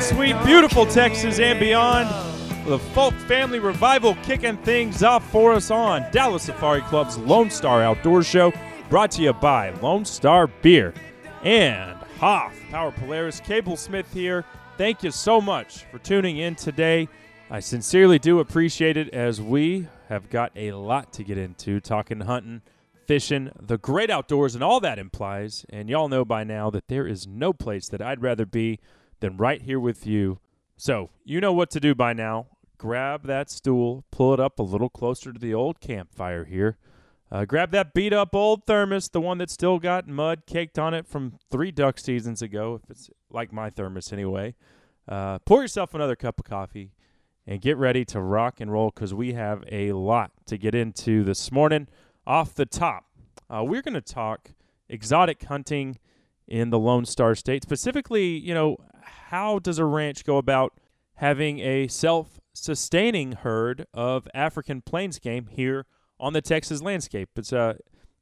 Sweet, beautiful Texas and beyond. The Folk Family Revival kicking things off for us on Dallas Safari Club's Lone Star Outdoor Show, brought to you by Lone Star Beer and Hoff Power Polaris. Cable Smith here. Thank you so much for tuning in today. I sincerely do appreciate it as we have got a lot to get into talking hunting, fishing, the great outdoors, and all that implies. And y'all know by now that there is no place that I'd rather be than right here with you. So, you know what to do by now. Grab that stool, pull it up a little closer to the old campfire here. Uh, grab that beat up old thermos, the one that's still got mud caked on it from three duck seasons ago, if it's like my thermos anyway. Uh, pour yourself another cup of coffee and get ready to rock and roll because we have a lot to get into this morning. Off the top, uh, we're going to talk exotic hunting in the Lone Star State. Specifically, you know, how does a ranch go about having a self sustaining herd of African plains game here on the Texas landscape? It's a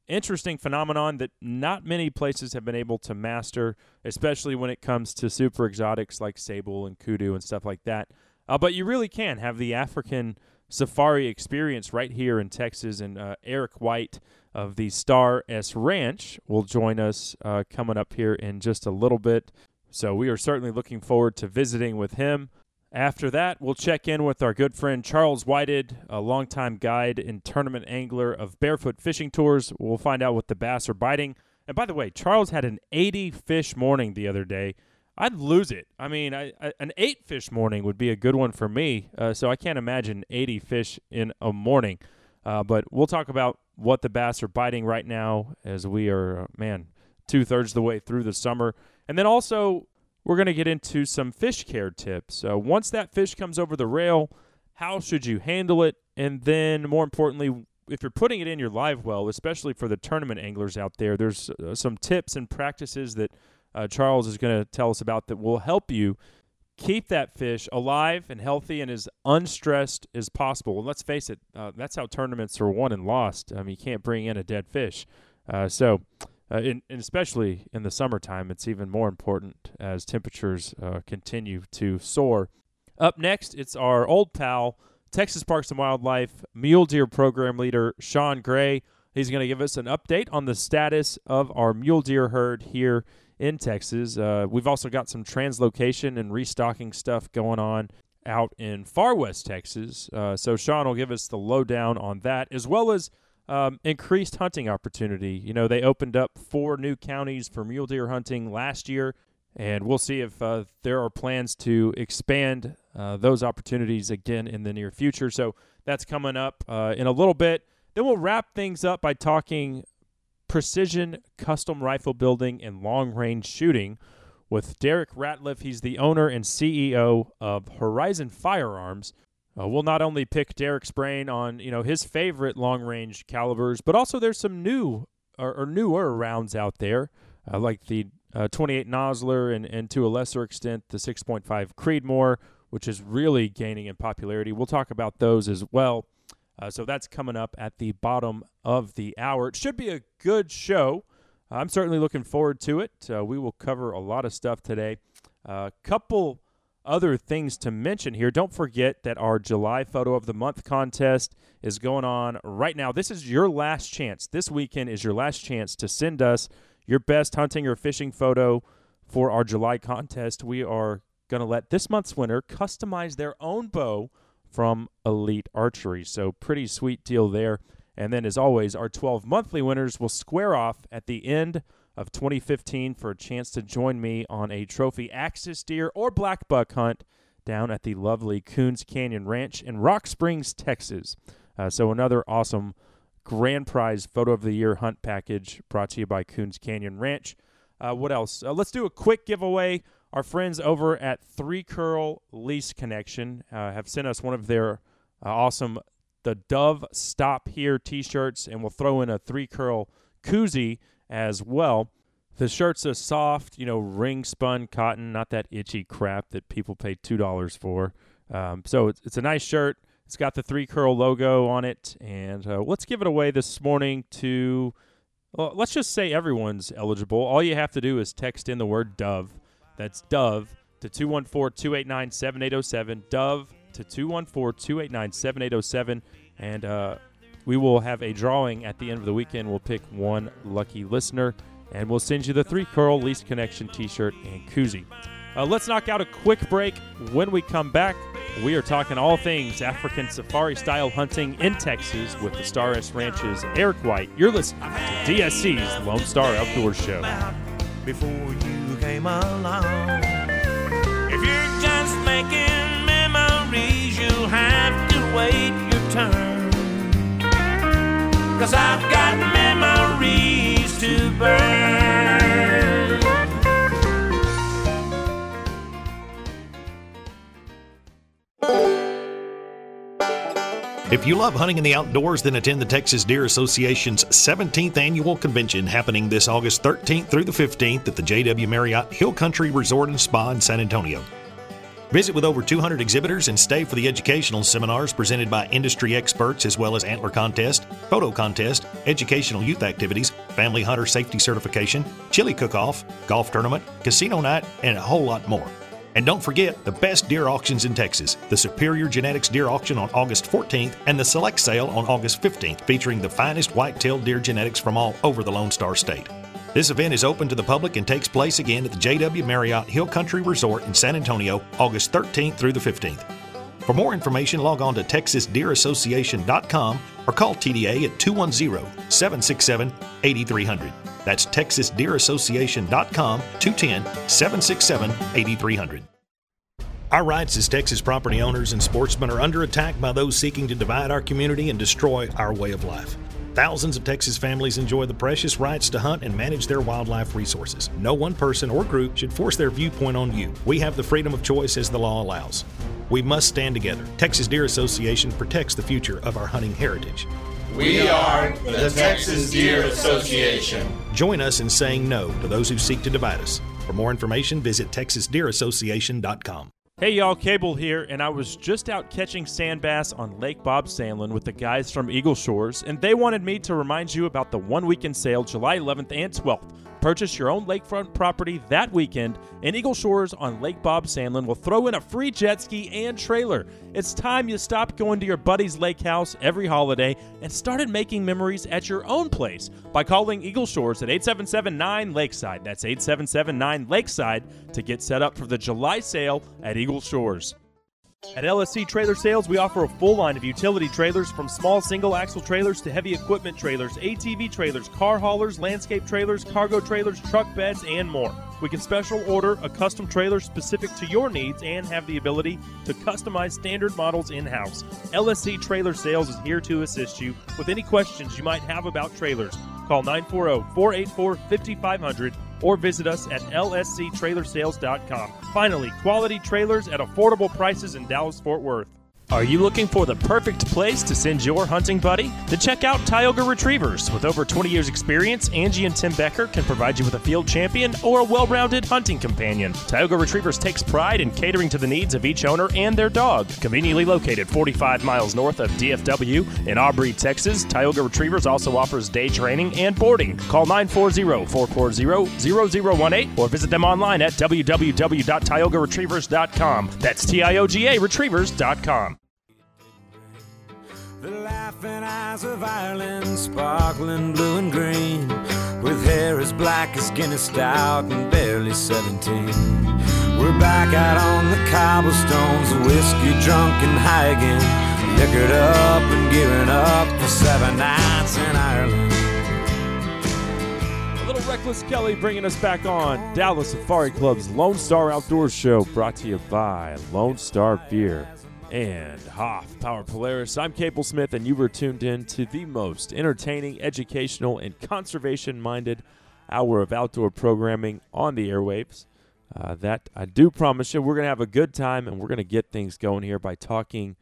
interesting phenomenon that not many places have been able to master, especially when it comes to super exotics like sable and kudu and stuff like that. Uh, but you really can have the African safari experience right here in Texas. And uh, Eric White of the Star S Ranch will join us uh, coming up here in just a little bit. So we are certainly looking forward to visiting with him. After that, we'll check in with our good friend Charles Whited, a longtime guide and tournament angler of barefoot fishing tours. We'll find out what the bass are biting. And by the way, Charles had an 80 fish morning the other day. I'd lose it. I mean, I, I, an eight fish morning would be a good one for me. Uh, so I can't imagine 80 fish in a morning. Uh, but we'll talk about what the bass are biting right now as we are, uh, man, two thirds the way through the summer. And then also, we're going to get into some fish care tips. Uh, once that fish comes over the rail, how should you handle it? And then, more importantly, if you're putting it in your live well, especially for the tournament anglers out there, there's uh, some tips and practices that uh, Charles is going to tell us about that will help you keep that fish alive and healthy and as unstressed as possible. And let's face it, uh, that's how tournaments are won and lost. Mean, you can't bring in a dead fish. Uh, so, uh, in, and especially in the summertime, it's even more important as temperatures uh, continue to soar. Up next, it's our old pal, Texas Parks and Wildlife Mule Deer Program Leader Shawn Gray. He's going to give us an update on the status of our mule deer herd here in Texas. Uh, we've also got some translocation and restocking stuff going on out in far west Texas. Uh, so Shawn will give us the lowdown on that, as well as um, increased hunting opportunity. You know, they opened up four new counties for mule deer hunting last year, and we'll see if uh, there are plans to expand uh, those opportunities again in the near future. So that's coming up uh, in a little bit. Then we'll wrap things up by talking precision custom rifle building and long range shooting with Derek Ratliff. He's the owner and CEO of Horizon Firearms. Uh, we'll not only pick Derek's brain on you know his favorite long range calibers, but also there's some new or, or newer rounds out there, uh, like the uh, 28 Nosler and, and to a lesser extent the 6.5 Creedmoor, which is really gaining in popularity. We'll talk about those as well. Uh, so that's coming up at the bottom of the hour. It should be a good show. I'm certainly looking forward to it. Uh, we will cover a lot of stuff today. A uh, couple other things to mention here. Don't forget that our July Photo of the Month contest is going on right now. This is your last chance. This weekend is your last chance to send us your best hunting or fishing photo for our July contest. We are going to let this month's winner customize their own bow from Elite Archery. So, pretty sweet deal there. And then, as always, our 12 monthly winners will square off at the end of 2015 for a chance to join me on a trophy axis deer or black buck hunt down at the lovely Coons Canyon Ranch in Rock Springs, Texas. Uh, so, another awesome grand prize photo of the year hunt package brought to you by Coons Canyon Ranch. Uh, what else? Uh, let's do a quick giveaway. Our friends over at Three Curl Lease Connection uh, have sent us one of their uh, awesome the Dove Stop Here T-shirts, and we'll throw in a Three Curl koozie as well. The shirt's a soft, you know, ring spun cotton, not that itchy crap that people pay two dollars for. Um, so it's, it's a nice shirt. It's got the three curl logo on it, and uh, let's give it away this morning to. Well, let's just say everyone's eligible. All you have to do is text in the word Dove. That's Dove to 214 289 7807. Dove to 214 289 7807. And uh, we will have a drawing at the end of the weekend. We'll pick one lucky listener, and we'll send you the three curl lease connection t shirt and koozie. Uh, let's knock out a quick break. When we come back, we are talking all things African safari style hunting in Texas with the Star S Ranch's Eric White. You're listening to DSC's Lone Star Outdoors Show. Before you came along. If you're just making memories, you'll have to wait your turn. Cause I've got memories to burn. If you love hunting in the outdoors, then attend the Texas Deer Association's 17th annual convention happening this August 13th through the 15th at the JW Marriott Hill Country Resort and Spa in San Antonio. Visit with over 200 exhibitors and stay for the educational seminars presented by industry experts as well as antler contest, photo contest, educational youth activities, family hunter safety certification, chili cook-off, golf tournament, casino night, and a whole lot more. And don't forget the best deer auctions in Texas the Superior Genetics Deer Auction on August 14th and the Select Sale on August 15th, featuring the finest white-tailed deer genetics from all over the Lone Star State. This event is open to the public and takes place again at the JW Marriott Hill Country Resort in San Antonio, August 13th through the 15th. For more information, log on to TexasDeerAssociation.com or call TDA at 210 767 8300. That's TexasDeerAssociation.com 210 767 8300. Our rights as Texas property owners and sportsmen are under attack by those seeking to divide our community and destroy our way of life. Thousands of Texas families enjoy the precious rights to hunt and manage their wildlife resources. No one person or group should force their viewpoint on you. We have the freedom of choice as the law allows. We must stand together. Texas Deer Association protects the future of our hunting heritage. We are the Texas Deer Association. Join us in saying no to those who seek to divide us. For more information, visit TexasDeerAssociation.com. Hey y'all, Cable here, and I was just out catching sand bass on Lake Bob Sandlin with the guys from Eagle Shores, and they wanted me to remind you about the one weekend sale July 11th and 12th. Purchase your own lakefront property that weekend, and Eagle Shores on Lake Bob Sandlin will throw in a free jet ski and trailer. It's time you stopped going to your buddy's lake house every holiday and started making memories at your own place by calling Eagle Shores at 877 Lakeside. That's 877 Lakeside to get set up for the July sale at Eagle Shores. At LSC Trailer Sales, we offer a full line of utility trailers from small single axle trailers to heavy equipment trailers, ATV trailers, car haulers, landscape trailers, cargo trailers, truck beds, and more. We can special order a custom trailer specific to your needs and have the ability to customize standard models in house. LSC Trailer Sales is here to assist you with any questions you might have about trailers. Call 940 484 5500 or visit us at lsctrailersales.com. Finally, quality trailers at affordable prices in Dallas Fort Worth. Are you looking for the perfect place to send your hunting buddy? Then check out Tioga Retrievers. With over 20 years' experience, Angie and Tim Becker can provide you with a field champion or a well rounded hunting companion. Tioga Retrievers takes pride in catering to the needs of each owner and their dog. Conveniently located 45 miles north of DFW in Aubrey, Texas, Tioga Retrievers also offers day training and boarding. Call 940 440 0018 or visit them online at www.tiogaretrievers.com. That's T I O G A Retrievers.com. The laughing eyes of Ireland, sparkling blue and green, with hair as black as Guinness Stout and barely 17. We're back out on the cobblestones, whiskey drunk and high again, liquored up and gearing up for seven nights in Ireland. A little Reckless Kelly bringing us back on Dallas Safari Club's Lone Star Outdoor Show, brought to you by Lone Star Beer and Hoff Power Polaris. I'm Cable Smith, and you were tuned in to the most entertaining, educational, and conservation minded hour of outdoor programming on the airwaves. Uh, that I do promise you, we're going to have a good time and we're going to get things going here by talking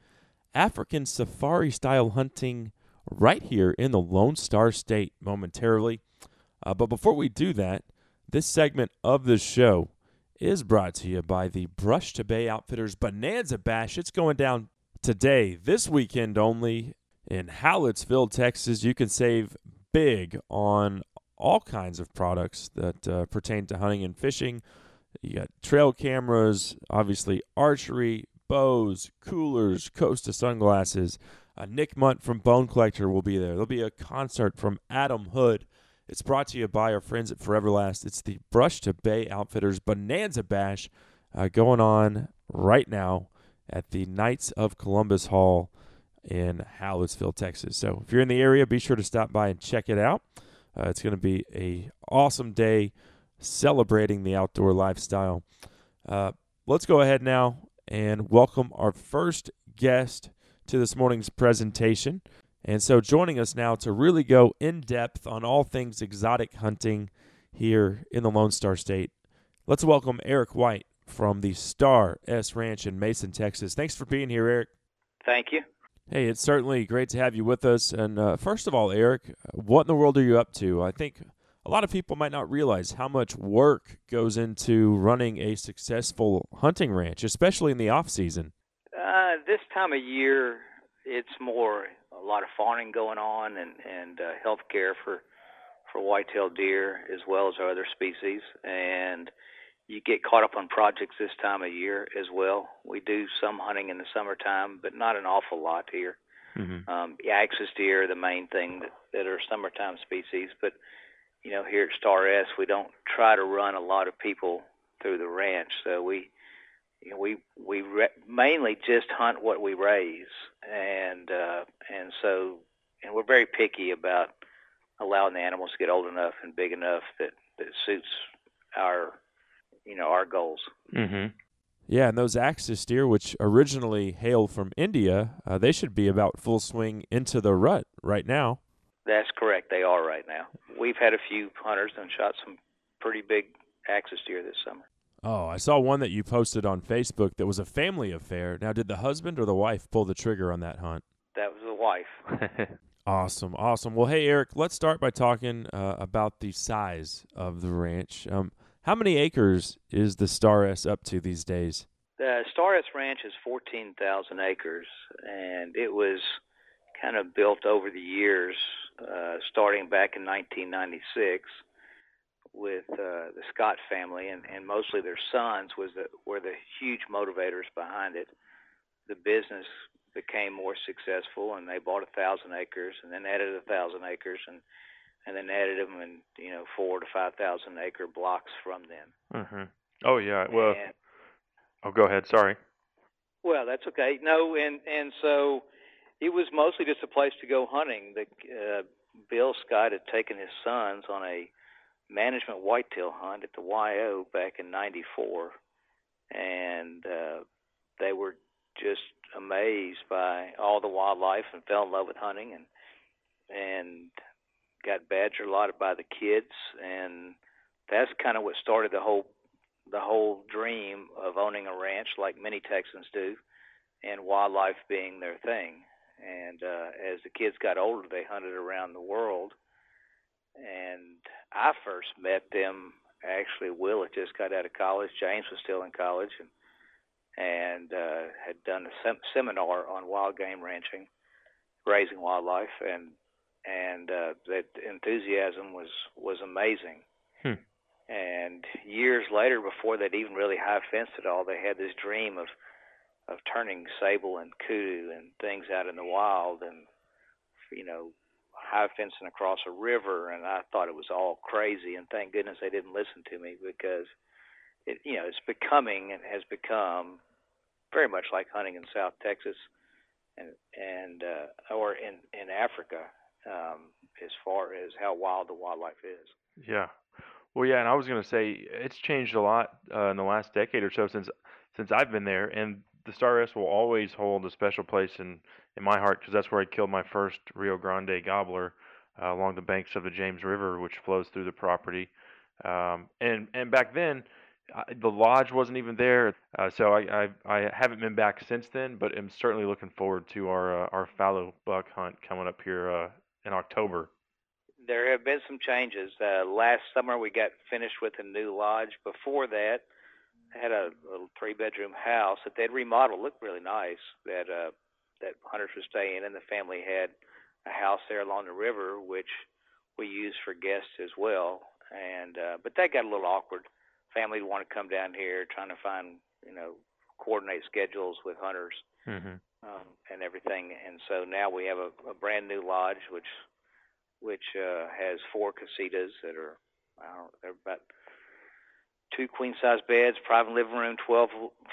African safari style hunting right here in the Lone Star State momentarily. Uh, but before we do that, This segment of the show is brought to you by the Brush to Bay Outfitters Bonanza Bash. It's going down today, this weekend only in Hallettsville, Texas. You can save big on all kinds of products that uh, pertain to hunting and fishing. You got trail cameras, obviously archery, bows, coolers, Costa sunglasses. Uh, Nick Mundt from Bone Collector will be there. There'll be a concert from Adam Hood. It's brought to you by our friends at Foreverlast. It's the Brush to Bay Outfitters Bonanza Bash uh, going on right now at the Knights of Columbus Hall in Hallettsville, Texas. So if you're in the area, be sure to stop by and check it out. Uh, it's going to be a awesome day celebrating the outdoor lifestyle. Uh, let's go ahead now and welcome our first guest to this morning's presentation. And so, joining us now to really go in depth on all things exotic hunting here in the Lone Star State, let's welcome Eric White from the Star S Ranch in Mason, Texas. Thanks for being here, Eric. Thank you. Hey, it's certainly great to have you with us. And uh, first of all, Eric, what in the world are you up to? I think a lot of people might not realize how much work goes into running a successful hunting ranch, especially in the off season. Uh, this time of year, it's more a lot of fawning going on and and uh, health care for for white-tailed deer as well as our other species, and you get caught up on projects this time of year as well. We do some hunting in the summertime, but not an awful lot here. Mm-hmm. Um, axis deer are the main thing that, that are summertime species, but you know, here at Star S, we don't try to run a lot of people through the ranch. So we, you know, we we re- mainly just hunt what we raise, and uh, and so and we're very picky about allowing the animals to get old enough and big enough that that suits our, you know, our goals. Mm-hmm. Yeah, and those axis deer, which originally hail from India, uh, they should be about full swing into the rut right now. That's correct. They are right now. We've had a few hunters and shot some pretty big axis deer this summer. Oh, I saw one that you posted on Facebook that was a family affair. Now, did the husband or the wife pull the trigger on that hunt? That was the wife. awesome, awesome. Well, hey, Eric, let's start by talking uh, about the size of the ranch. Um, how many acres is the Star S up to these days? The Star S Ranch is 14,000 acres, and it was kind of built over the years uh, starting back in 1996 with uh, the Scott family, and, and mostly their sons was the, were the huge motivators behind it. The business became more successful, and they bought a thousand acres, and then added a thousand acres, and and then added them in you know four to five thousand acre blocks from them. Mm-hmm. Oh yeah, well, and, oh go ahead. Sorry. Well, that's okay. No, and and so it was mostly just a place to go hunting. The uh, Bill Scott had taken his sons on a management whitetail hunt at the YO back in '94, and uh, they were just amazed by all the wildlife and fell in love with hunting and and got badger lotted by the kids and that's kind of what started the whole the whole dream of owning a ranch like many Texans do and wildlife being their thing and uh, as the kids got older, they hunted around the world. And I first met them. Actually, Will had just got out of college. James was still in college, and and uh, had done a sem- seminar on wild game ranching, raising wildlife, and and uh, that enthusiasm was was amazing. Hmm. And years later, before they'd even really high fenced it all, they had this dream of of turning sable and kudu and things out in the wild and you know high fencing across a river and I thought it was all crazy and thank goodness they didn't listen to me because it you know it's becoming and has become very much like hunting in South Texas and and uh, or in in Africa um, as far as how wild the wildlife is. Yeah. Well, yeah, and I was going to say it's changed a lot uh, in the last decade or so since since I've been there, and the Star S will always hold a special place in in my heart because that's where I killed my first Rio Grande gobbler uh, along the banks of the James River, which flows through the property. Um, and and back then, I, the lodge wasn't even there, uh, so I, I, I haven't been back since then. But I'm certainly looking forward to our uh, our fallow buck hunt coming up here uh, in October. there have been some changes. Uh, last summer we got finished with a new lodge. Before that, I had a little three-bedroom house that they'd remodeled. Looked really nice. That uh, that hunters would stay in, and the family had a house there along the river, which we used for guests as well. And uh, but that got a little awkward. Family would want to come down here, trying to find you know coordinate schedules with hunters Mm-hmm. um, and everything. And so now we have a, a brand new lodge, which which uh, has four casitas that are I don't know, they're about two queen size beds, private living room, twelve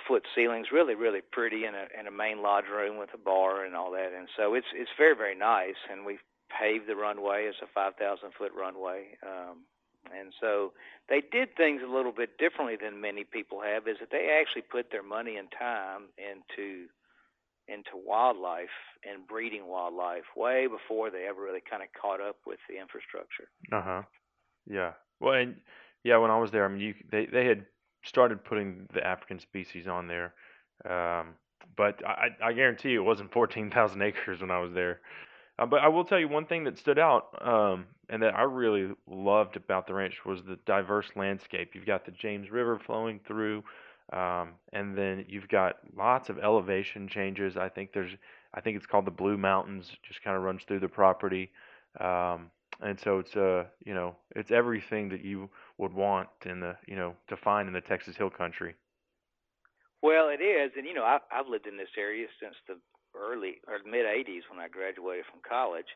foot ceilings, really really pretty, and a and a main lodge room with a bar and all that. And so it's it's very very nice. And we've paved the runway. It's a five thousand foot runway. Um, and so they did things a little bit differently than many people have. Is that they actually put their money and time into into wildlife and breeding wildlife way before they ever really kind of caught up with the infrastructure. Uh huh. Yeah. Well, and yeah, when I was there, I mean, you they they had started putting the African species on there, um, but I I guarantee you it wasn't fourteen thousand acres when I was there. Uh, but I will tell you one thing that stood out, um, and that I really loved about the ranch was the diverse landscape. You've got the James River flowing through. Um, and then you've got lots of elevation changes. I think there's, I think it's called the Blue Mountains. Just kind of runs through the property, um, and so it's uh, you know, it's everything that you would want in the, you know, to find in the Texas Hill Country. Well, it is, and you know, I, I've lived in this area since the early or mid '80s when I graduated from college,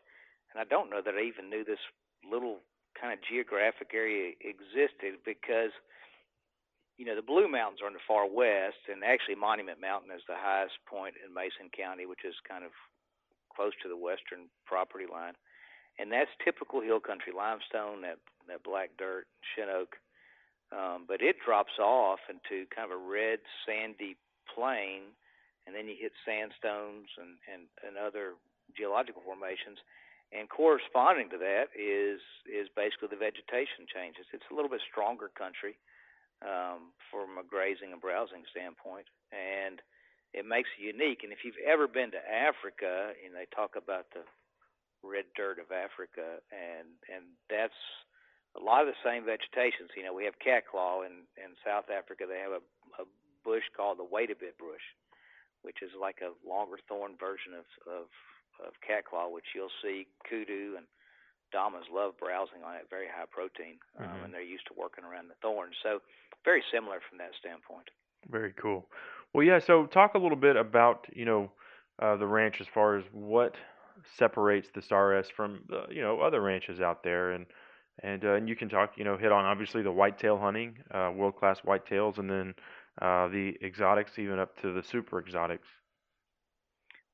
and I don't know that I even knew this little kind of geographic area existed because you know, the Blue Mountains are in the far west, and actually Monument Mountain is the highest point in Mason County, which is kind of close to the western property line. And that's typical hill country limestone, that that black dirt, shin oak. Um, but it drops off into kind of a red sandy plain, and then you hit sandstones and, and, and other geological formations. And corresponding to that is is basically the vegetation changes. It's a little bit stronger country um, from a grazing and browsing standpoint, and it makes it unique. And if you've ever been to Africa, and they talk about the red dirt of Africa, and and that's a lot of the same vegetations. You know, we have catclaw in in South Africa. They have a, a bush called the wait a bit bush, which is like a longer thorn version of of of catclaw, which you'll see kudu and Damas love browsing on it, very high protein, um, Mhm. and they're used to working around the thorns. So very similar from that standpoint. Very cool. Well, yeah. So talk a little bit about you know uh, the ranch as far as what separates the Star S from uh, you know other ranches out there, and and uh, and you can talk you know hit on obviously the whitetail hunting, uh, world class whitetails, and then uh, the exotics, even up to the super exotics.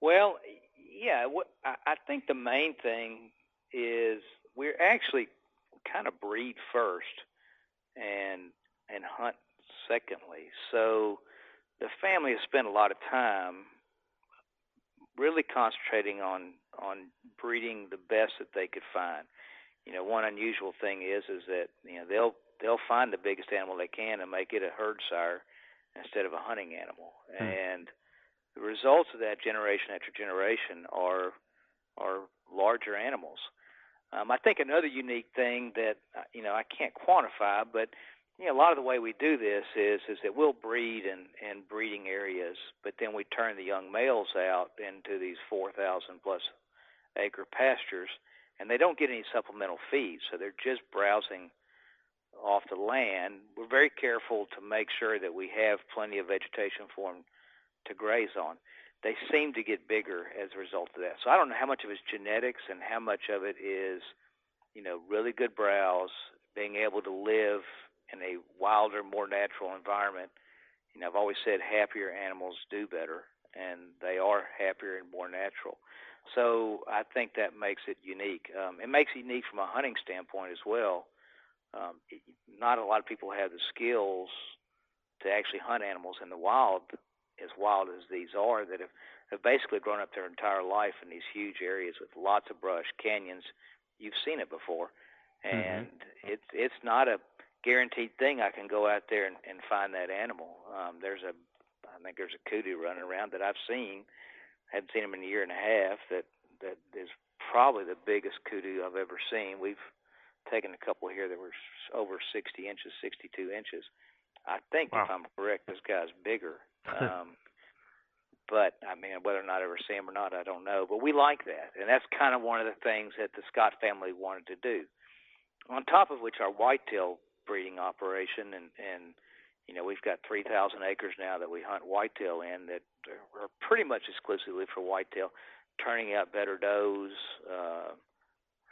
Well, yeah, I think the main thing is we're actually kind of breed first and and hunt secondly. So the family has spent a lot of time really concentrating on on breeding the best that they could find. You know, one unusual thing is is that you know they'll they'll find the biggest animal they can and make it a herd sire instead of a hunting animal. Hmm. And the results of that generation after generation are are larger animals. Um, I think another unique thing that uh, you know I can't quantify, but you know a lot of the way we do this is is that we'll breed in in breeding areas, but then we turn the young males out into these 4,000 plus acre pastures, and they don't get any supplemental feed, so they're just browsing off the land. We're very careful to make sure that we have plenty of vegetation for them to graze on they seem to get bigger as a result of that. So I don't know how much of it's genetics and how much of it is, you know, really good browse, being able to live in a wilder, more natural environment. You know, I've always said happier animals do better, and they are happier and more natural. So I think that makes it unique. Um, it makes it unique from a hunting standpoint as well. Um, it, not a lot of people have the skills to actually hunt animals in the wild as wild as these are that have, have basically grown up their entire life in these huge areas with lots of brush, canyons. You've seen it before, and mm-hmm. it's it's not a guaranteed thing. I can go out there and, and find that animal. Um, there's a, I think there's a kudu running around that I've seen. Hadn't seen him in a year and a half. That that is probably the biggest kudu I've ever seen. We've taken a couple here that were over 60 inches, 62 inches. I think, Wow. if I'm correct, this guy's bigger. Um, but I mean, whether or not I ever see him or not, I don't know. But we like that, and that's kind of one of the things that the Scott family wanted to do. On top of which, our whitetail breeding operation, and and you know, we've got 3,000 acres now that we hunt whitetail in that are pretty much exclusively for whitetail, turning out better does, uh,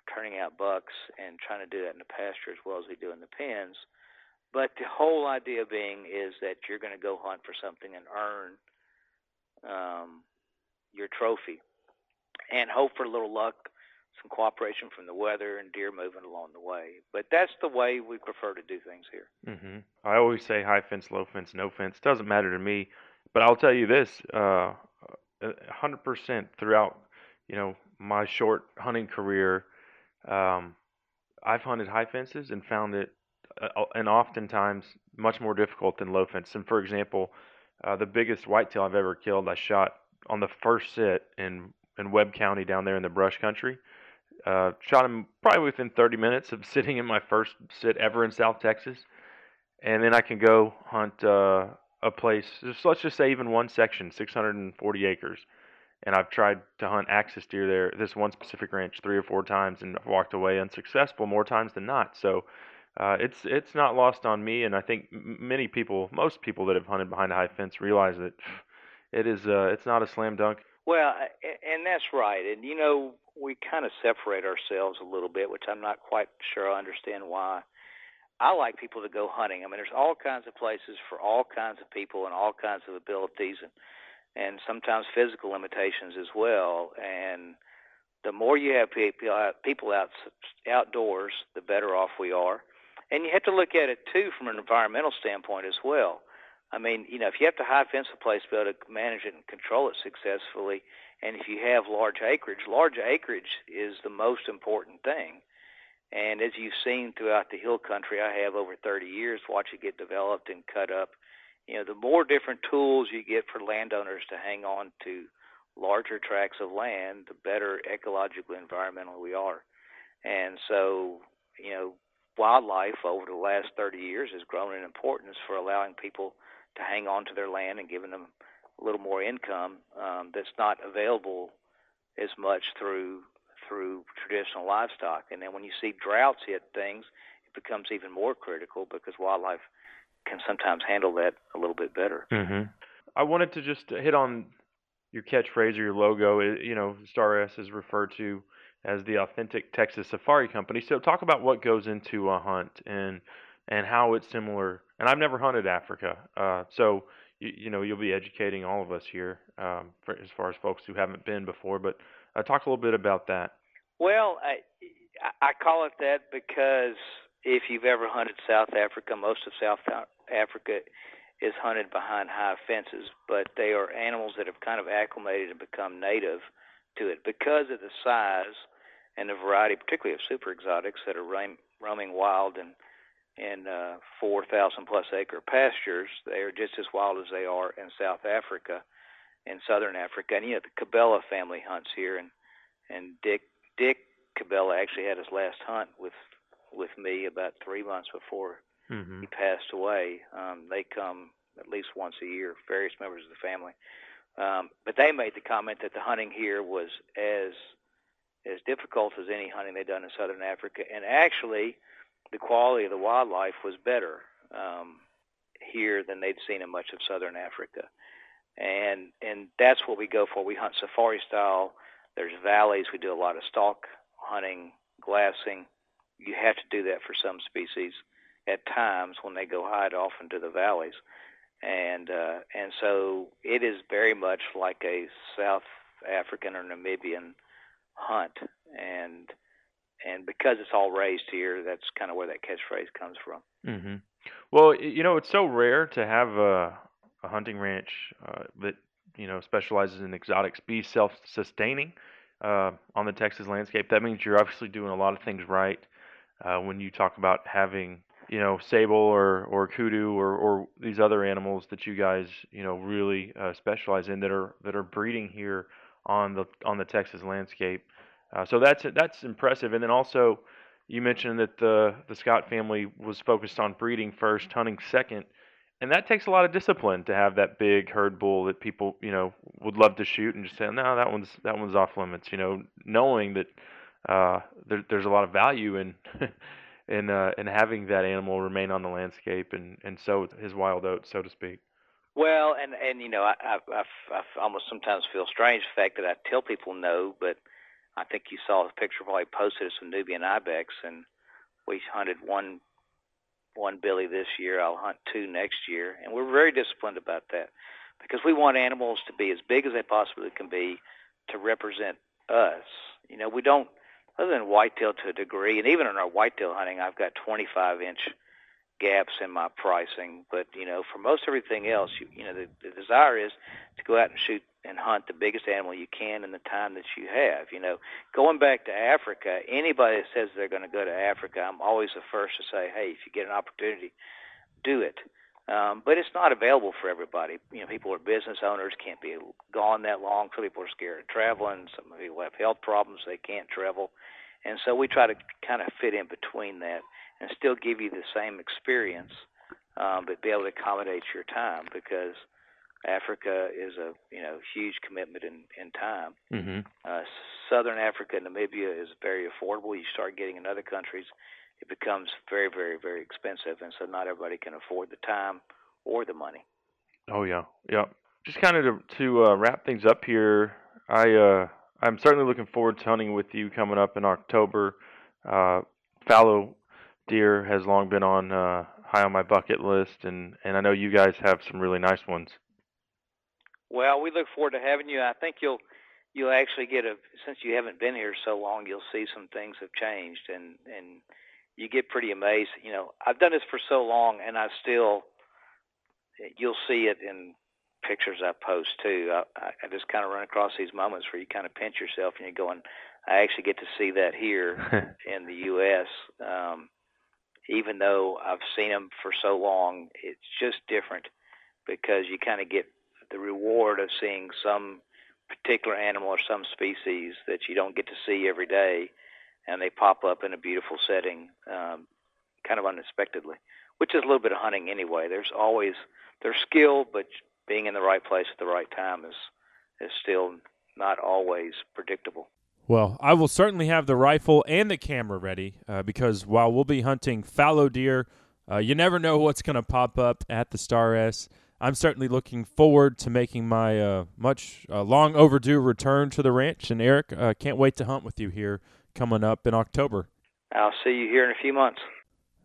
turning out bucks, and trying to do that in the pasture as well as we do in the pens. But the whole idea being is that you're going to go hunt for something and earn um, your trophy, and hope for a little luck, some cooperation from the weather, and deer moving along the way. But that's the way we prefer to do things here. hmm I always say high fence, low fence, no fence. Doesn't matter to me. But I'll tell you this: uh, hundred percent throughout, you know, my short hunting career, um, I've hunted high fences and found it, uh, and oftentimes much more difficult than low fence. And for example, uh, the biggest whitetail I've ever killed, I shot on the first sit in in Webb County down there in the brush country. Uh, shot him probably within 30 minutes of sitting in my first sit ever in South Texas, and then I can go hunt uh, a place. Just, let's just say even one section, 640 acres, and I've tried to hunt axis deer there. This one specific ranch three or four times, and walked away unsuccessful more times than not. So. Uh, it's it's not lost on me, and I think many people, most people that have hunted behind a high fence, realize that it is uh, it's not a slam dunk. Well, and that's right. And you know, we kind of separate ourselves a little bit, which I'm not quite sure I understand why. I like people to go hunting. I mean, there's all kinds of places for all kinds of people and all kinds of abilities, and and sometimes physical limitations as well. And the more you have people out, uh, people out outdoors, the better off we are. And you have to look at it too from an environmental standpoint as well. I mean, you know, if you have to high fence a place to be able to manage it and control it successfully, and if you have large acreage, large acreage is the most important thing. And as you've seen throughout the hill country, I have over 30 years watch it get developed and cut up. You know, the more different tools you get for landowners to hang on to larger tracts of land, the better ecologically, environmentally we are. And so, you know, wildlife over the last 30 years has grown in importance for allowing people to hang on to their land and giving them a little more income um, that's not available as much through through traditional livestock. And then when you see droughts hit things, it becomes even more critical because wildlife can sometimes handle that a little bit better. Mm-hmm. I wanted to just hit on your catchphrase or your logo. You know, Star S is referred to as the authentic Texas Safari Company. So talk about what goes into a hunt and and how it's similar. And I've never hunted Africa, uh, so you, you know you'll be educating all of us here um, for, as far as folks who haven't been before. But uh, talk a little bit about that. Well, I, I call it that because if you've ever hunted South Africa, most of South Africa is hunted behind high fences, but they are animals that have kind of acclimated and become native to it because of the size and the variety, particularly of super exotics that are roaming wild and in uh, 4,000 plus acre pastures. They are just as wild as they are in South Africa, in Southern Africa. And you know the Cabela family hunts here, and and Dick Dick Cabela actually had his last hunt with with me about three months before Mm-hmm. he passed away. Um, they come at least once a year, various members of the family. Um, but they made the comment that the hunting here was as as difficult as any hunting they'd done in southern Africa, and actually, the quality of the wildlife was better um, here than they'd seen in much of southern Africa. And and that's what we go for. We hunt safari style. There's valleys. We do a lot of stalk hunting, glassing. You have to do that for some species at times when they go hide off into the valleys, and uh, and so it is very much like a South African or Namibian hunt, and and because it's all raised here, that's kind of where that catchphrase comes from. Mm-hmm. Well, you know, it's so rare to have a, a hunting ranch uh, that you know specializes in exotics be self-sustaining uh, on the Texas landscape. That means you're obviously doing a lot of things right. Uh, when you talk about having you know sable or or kudu or or these other animals that you guys you know really uh, specialize in that are that are breeding here on the on the Texas landscape. Uh, so that's that's impressive. And then also, you mentioned that the the Scott family was focused on breeding first, hunting second, and that takes a lot of discipline to have that big herd bull that people you know would love to shoot and just say no that one's that one's off limits. You know, knowing that uh, there, there's a lot of value in. in uh, in having that animal remain on the landscape and and sow his wild oats, so to speak. Well, and and you know, I I, I, I almost sometimes feel strange the fact that I tell people no, but I think you saw the picture probably posted of some Nubian ibex, and we hunted one one billy this year. I'll hunt two next year, and we're very disciplined about that because we want animals to be as big as they possibly can be to represent us. You know, we don't other than whitetail to a degree, and even in our whitetail hunting, I've got 25 inch gaps in my pricing. But you know, for most everything else, you, you know, the, the desire is to go out and shoot and hunt the biggest animal you can in the time that you have. You know, going back to Africa, anybody that says they're going to go to Africa, I'm always the first to say, hey, if you get an opportunity, do it. Um, but it's not available for everybody. You know, people are business owners, can't be gone that long. Some people are scared of traveling. Some people have health problems, they can't travel. And so we try to kind of fit in between that and still give you the same experience, um, but be able to accommodate your time because – Africa is a you know huge commitment in in time. Mm-hmm. Uh, Southern Africa, Namibia is very affordable. You start getting in other countries, it becomes very very very expensive, and so not everybody can afford the time or the money. Oh yeah, yeah. Just kind of to, to uh, wrap things up here, I uh, I'm certainly looking forward to hunting with you coming up in October. Uh, fallow deer has long been on uh, high on my bucket list, and and I know you guys have some really nice ones. Well, we look forward to having you. I think you'll you'll actually get a since you haven't been here so long, you'll see some things have changed and and you get pretty amazed. You know, I've done this for so long and I still you'll see it in pictures I post too. I, I just kind of run across these moments where you kind of pinch yourself and you're going, I actually get to see that here in the U.S. Um, even though I've seen them for so long, it's just different because you kind of get the reward of seeing some particular animal or some species that you don't get to see every day, and they pop up in a beautiful setting, um, kind of unexpectedly, which is a little bit of hunting anyway. There's always there's skill, but being in the right place at the right time is is still not always predictable. Well, I will certainly have the rifle and the camera ready uh, because while we'll be hunting fallow deer, uh, you never know what's going to pop up at the Star S. I'm certainly looking forward to making my uh, much uh, long overdue return to the ranch. And Eric, uh, can't wait to hunt with you here coming up in October. I'll see you here in a few months.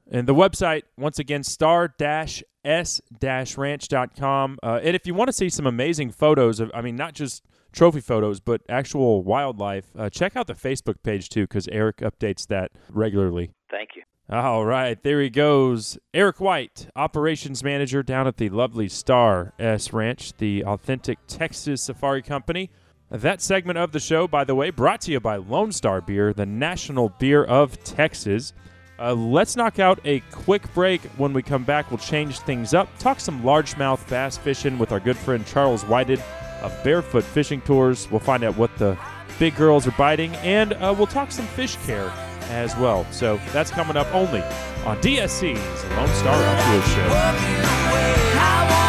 And the website, once again, star-s-ranch.com. Uh, and if you want to see some amazing photos of, I mean, not just trophy photos, but actual wildlife, uh, check out the Facebook page too, because Eric updates that regularly. Thank you. All right, there he goes. Eric White, operations manager down at the lovely Star S Ranch, the authentic Texas Safari Company. That segment of the show, by the way, brought to you by Lone Star Beer, the national beer of Texas. Uh, let's knock out a quick break. When we come back, we'll change things up, talk some largemouth bass fishing with our good friend Charles Whited of Barefoot Fishing Tours. We'll find out what the big girls are biting, and uh, we'll talk some fish care as well. So that's coming up only on DSC's Lone Star Outdoor Show.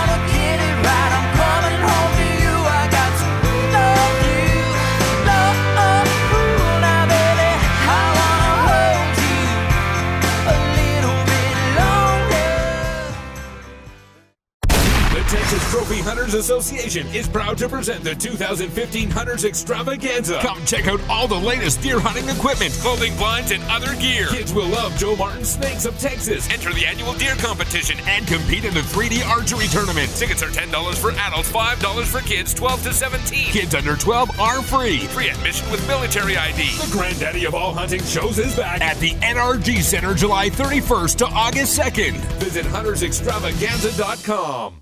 Trophy Hunters Association is proud to present the 2015 Hunters Extravaganza. Come check out all the latest deer hunting equipment, clothing blinds, and other gear. Kids will love Joe Martin Snakes of Texas. Enter the annual deer competition and compete in the 3D archery tournament. Tickets are $10 for adults, $5 for kids 12 to 17. Kids under 12 are free. Free admission with military ID. The granddaddy of all hunting shows is back at the NRG Center July 31st to August 2nd. Visit huntersextravaganza.com.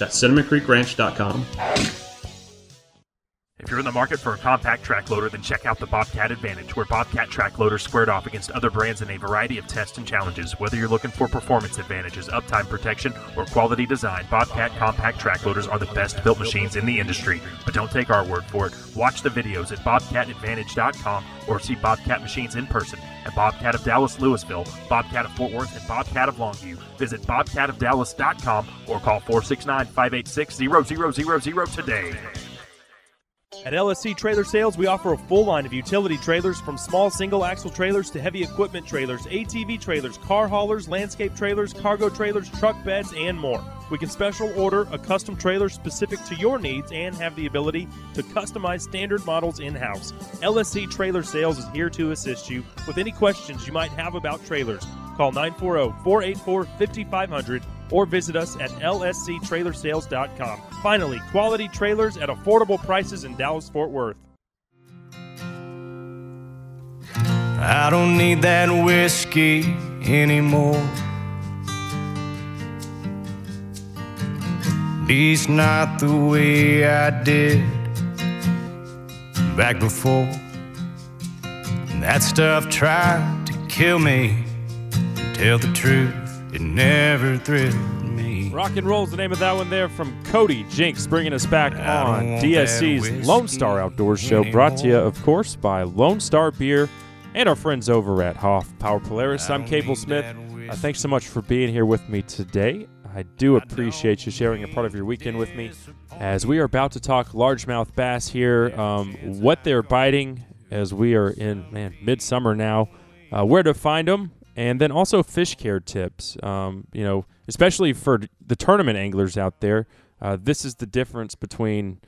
That's cinnamoncreekranch.com. If you're in the market for a compact track loader, then check out the Bobcat Advantage, where Bobcat track loaders squared off against other brands in a variety of tests and challenges. Whether you're looking for performance advantages, uptime protection, or quality design, Bobcat compact track loaders are the best built machines in the industry. But don't take our word for it. Watch the videos at bobcatadvantage.com or see Bobcat machines in person at Bobcat of Dallas Lewisville, Bobcat of Fort Worth, and Bobcat of Longview. Visit bobcatofdallas.com or call 469 586 0000 today. At LSC Trailer Sales, we offer a full line of utility trailers from small single axle trailers to heavy equipment trailers, ATV trailers, car haulers, landscape trailers, cargo trailers, truck beds, and more. We can special order a custom trailer specific to your needs and have the ability to customize standard models in house. LSC Trailer Sales is here to assist you with any questions you might have about trailers. Call 940 484 5500 or visit us at lsctrailersales.com. Finally, quality trailers at affordable prices in Dallas Fort Worth. I don't need that whiskey anymore. At least not the way I did back before. That stuff tried to kill me. Tell the truth, it never thrilled me. Rock and roll's the name of that one there from Cody Jinks, bringing us back on DSC's Lone Star Outdoors Show, brought to you, of course, by Lone Star Beer and our friends over at Hoff Power Polaris. I'm Cable Smith. Uh, thanks so much for being here with me today. I do appreciate you sharing a part of your weekend with me as we are about to talk largemouth bass here, um, what they're biting as we are in man midsummer now, uh, where to find them, and then also fish care tips. Um, you know, especially for the tournament anglers out there, uh, this is the difference between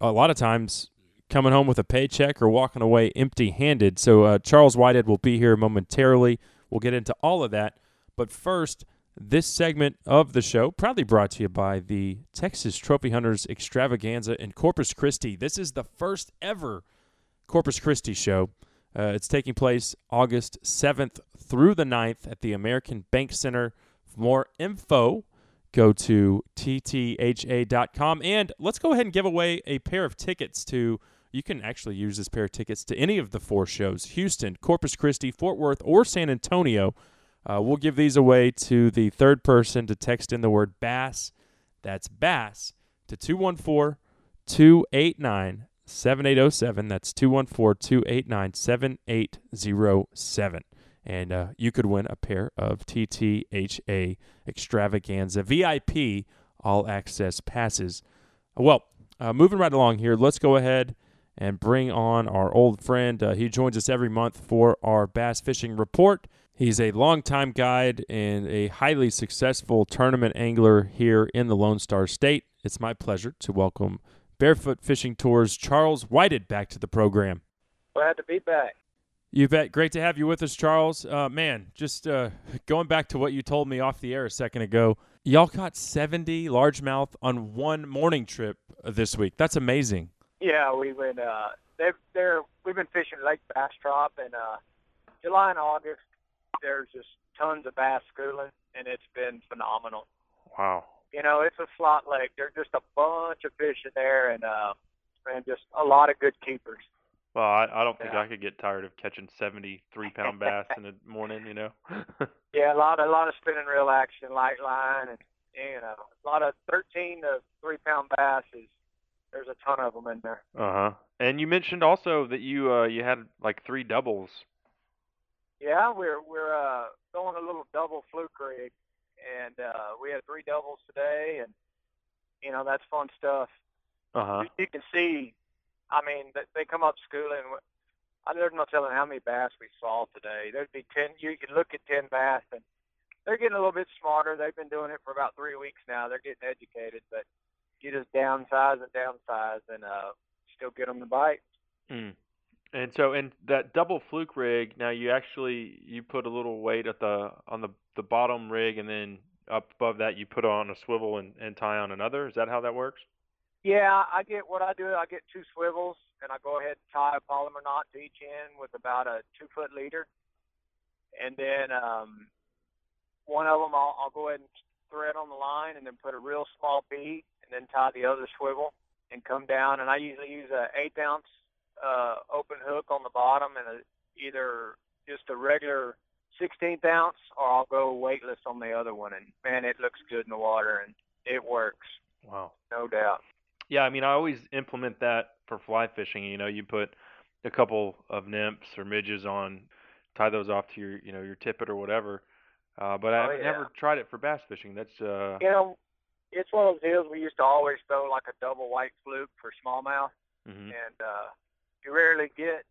a lot of times coming home with a paycheck or walking away empty-handed. So uh, Charles Whited will be here momentarily. We'll get into all of that, but first. This segment of the show proudly brought to you by the Texas Trophy Hunters Extravaganza in Corpus Christi. This is the first ever Corpus Christi show. Uh, it's taking place August 7th through the 9th at the American Bank Center. For more info, go to ttha.com. And let's go ahead and give away a pair of tickets to, you can actually use this pair of tickets to any of the four shows Houston, Corpus Christi, Fort Worth, or San Antonio. Uh, we'll give these away to the third person to text in the word bass. That's bass to 214 289 7807. That's 214 289 7807. And uh, you could win a pair of TTHA Extravaganza VIP all access passes. Well, uh, moving right along here, let's go ahead and bring on our old friend. Uh, he joins us every month for our bass fishing report. He's a longtime guide and a highly successful tournament angler here in the Lone Star State. It's my pleasure to welcome Barefoot Fishing Tours Charles Whited back to the program. Glad to be back. You bet. Great to have you with us, Charles. Uh, man, just uh, going back to what you told me off the air a second ago, y'all caught 70 largemouth on one morning trip this week. That's amazing. Yeah, we went. Uh, they've they're we've been fishing Lake Bastrop in uh, July and August. There's just tons of bass schooling, and it's been phenomenal. Wow. You know, it's a slot lake. There's just a bunch of fish in there, and uh, and just a lot of good keepers. Well, I, I don't think Yeah. I could get tired of catching 73 pound bass in the morning, you know? Yeah, a lot a lot of spinning reel action, light line, and you know, a lot of 13 to three pound bass. Is there's a ton of them in there. uh huh. And you mentioned also that you uh you had like three doubles. Yeah, we're we're uh, throwing a little double fluke rig, and uh, we had three doubles today, and you know that's fun stuff. Uh huh. You, you can see, I mean, they come up schooling. I there's no telling how many bass we saw today. There'd be ten. You could look at ten bass, and they're getting a little bit smarter. They've been doing it for about three weeks now. They're getting educated, but you just downsize and downsize, and uh, still get them to bite. Mm. And so, in that double fluke rig, now you actually you put a little weight at the on the the bottom rig, and then up above that you put on a swivel and, and tie on another. Is that how that works? Yeah, I get what I do. I get two swivels, and I go ahead and tie a Palomar knot to each end with about a two foot leader, and then um, one of them I'll, I'll go ahead and thread on the line, and then put a real small bead, and then tie the other swivel and come down. And I usually use a eighth ounce uh, open hook on the bottom and a, either just a regular 16th ounce or I'll go weightless on the other one. And man, it looks good in the water and it works. Wow. No doubt. Yeah, I mean, I always implement that for fly fishing. You know, you put a couple of nymphs or midges on, tie those off to your, you know, your tippet or whatever. Uh, but Oh, I've yeah. never tried it for bass fishing. That's uh, You know, it's one of those deals we used to always throw like a double white fluke for smallmouth, mhm. and uh, you rarely get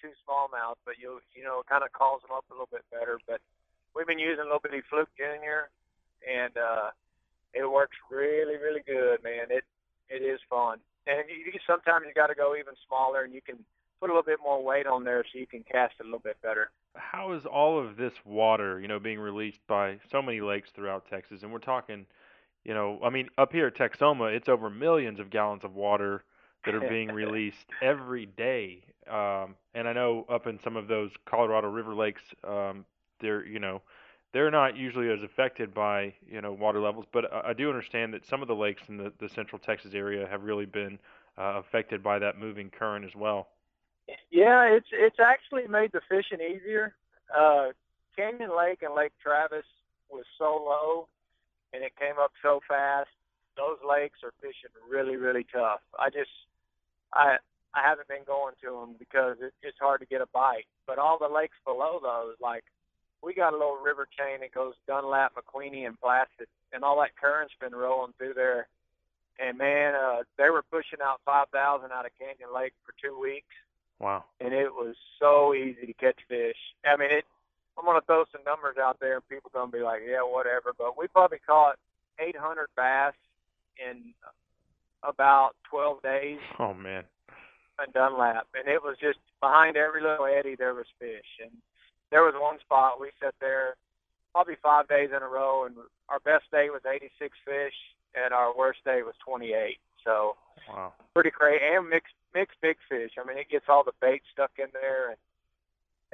two smallmouth, but you you know kind of calls them up a little bit better. But we've been using Little Bitty Fluke Junior, and uh, it works really really good, man. It it is fun, and you sometimes you got to go even smaller, and you can put a little bit more weight on there so you can cast it a little bit better. how is all of this water, you know, being released by so many lakes throughout Texas? And we're talking, you know, I mean, up here at Texoma, it's over millions of gallons of water that are being released every day. Um, and I know up in some of those Colorado River lakes, um, they're, you know, they're not usually as affected by, you know, water levels. But I, I do understand that some of the lakes in the, the central Texas area have really been uh, affected by that moving current as well. Yeah, it's it's actually made the fishing easier. Uh, Canyon Lake and Lake Travis was so low, and it came up so fast. Those lakes are fishing really, really tough. I just, I, I haven't been going to them because it, it's hard to get a bite. But all the lakes below those, like we got a little river chain that goes Dunlap, McQueeney, and Placid, and all that current's been rolling through there. And man, uh, they were pushing out 5,000 out of Canyon Lake for two weeks Wow. and it was so easy to catch fish. I mean, it. I'm gonna throw some numbers out there, and people gonna be like, "Yeah, whatever." But we probably caught 800 bass in about 12 days Oh, man. in Dunlap, and it was just behind every little eddy there was fish. And there was one spot we sat there probably five days in a row, and our best day was 86 fish, and our worst day was 28. So Wow. pretty crazy and mixed mixed big fish. I mean, it gets all the bait stuck in there, and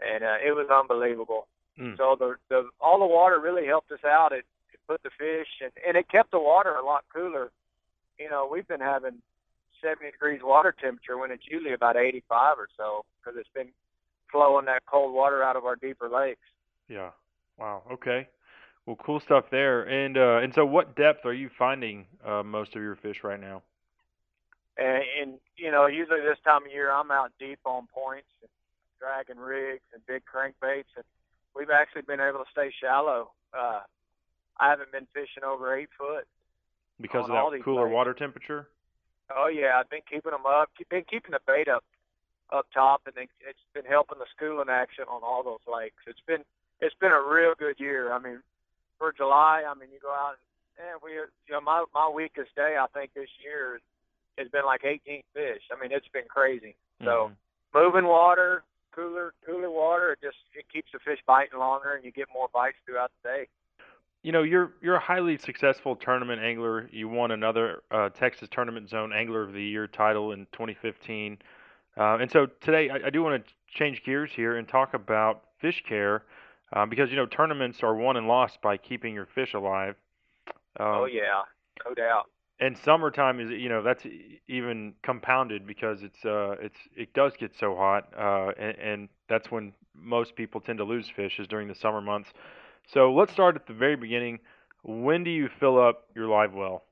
and uh, it was unbelievable. Mm. So the the all the water really helped us out. It, it put the fish and and it kept the water a lot cooler. You know, we've been having 70 degrees water temperature when it's usually about 85 or so because it's been flowing that cold water out of our deeper lakes. Yeah. Wow. Okay. Well, cool stuff there. And uh, and so, what depth are you finding uh, most of your fish right now? And, and you know, usually this time of year, I'm out deep on points, and dragging rigs and big crankbaits, and we've actually been able to stay shallow. Uh, I haven't been fishing over eight foot. Because of that cooler lakes. water temperature? Oh yeah, I've been keeping them up. Been keeping the bait up, up top, and then it's been helping the schooling action on all those lakes. It's been it's been a real good year. I mean, for July, I mean, you go out and, and we, you know, my my weakest day I think this year has been like 18 fish. I mean, it's been crazy. So Mhm. moving water, cooler cooler water, it just it keeps the fish biting longer, and you get more bites throughout the day. You know, you're you're a highly successful tournament angler. You won another uh, Texas Tournament Zone Angler of the Year title in 2015. Uh, and so today, I, I do want to change gears here and talk about fish care, uh, because you know tournaments are won and lost by keeping your fish alive. Um, oh yeah, no doubt. and summertime is you know that's even compounded because it's uh it's it does get so hot uh and, and that's when most people tend to lose fish is during the summer months so let's start at the very beginning when do you fill up your live well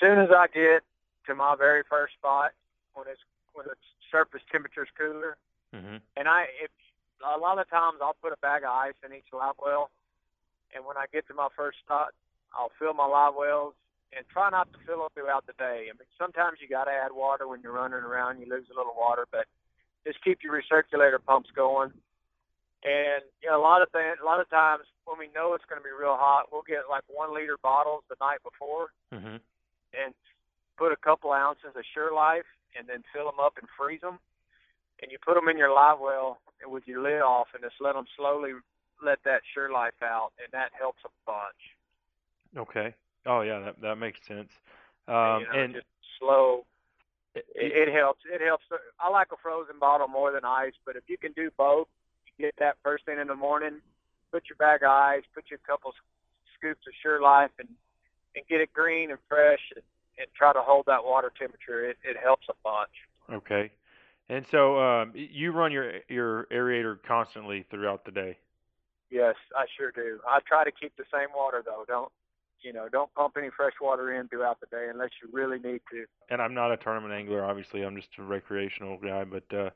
soon as I get to my very first spot, when it's when the surface temperature's cooler, mm-hmm. and I if a lot of times I'll put a bag of ice in each live well, and when I get to my first spot, I'll fill my live wells and try not to fill them throughout the day. I mean, sometimes you got to add water when you're running around, you lose a little water, but just keep your recirculator pumps going. And you know, a lot of things, a lot of times when we know it's going to be real hot, we'll get like one liter bottles the night before Mm-hmm. and put a couple ounces of Sure Life and then fill them up and freeze them. And you put them in your live well with your lid off and just let them slowly let that Sure Life out, and that helps a bunch. Okay. Oh yeah, that that makes sense. And, Um, you know, and just slow. It, it helps. It helps. I like a frozen bottle more than ice, but if you can do both, get that first thing in the morning. Put your bag of ice. Put your couple scoops of Sure Life, and and get it green and fresh, and, and try to hold that water temperature. It it helps a bunch. okay. And so um, you run your your aerator constantly throughout the day. Yes, I sure do. I try to keep the same water though. Don't you know? Don't pump any fresh water in throughout the day unless you really need to. And I'm not a tournament angler, obviously. I'm just a recreational guy. But uh,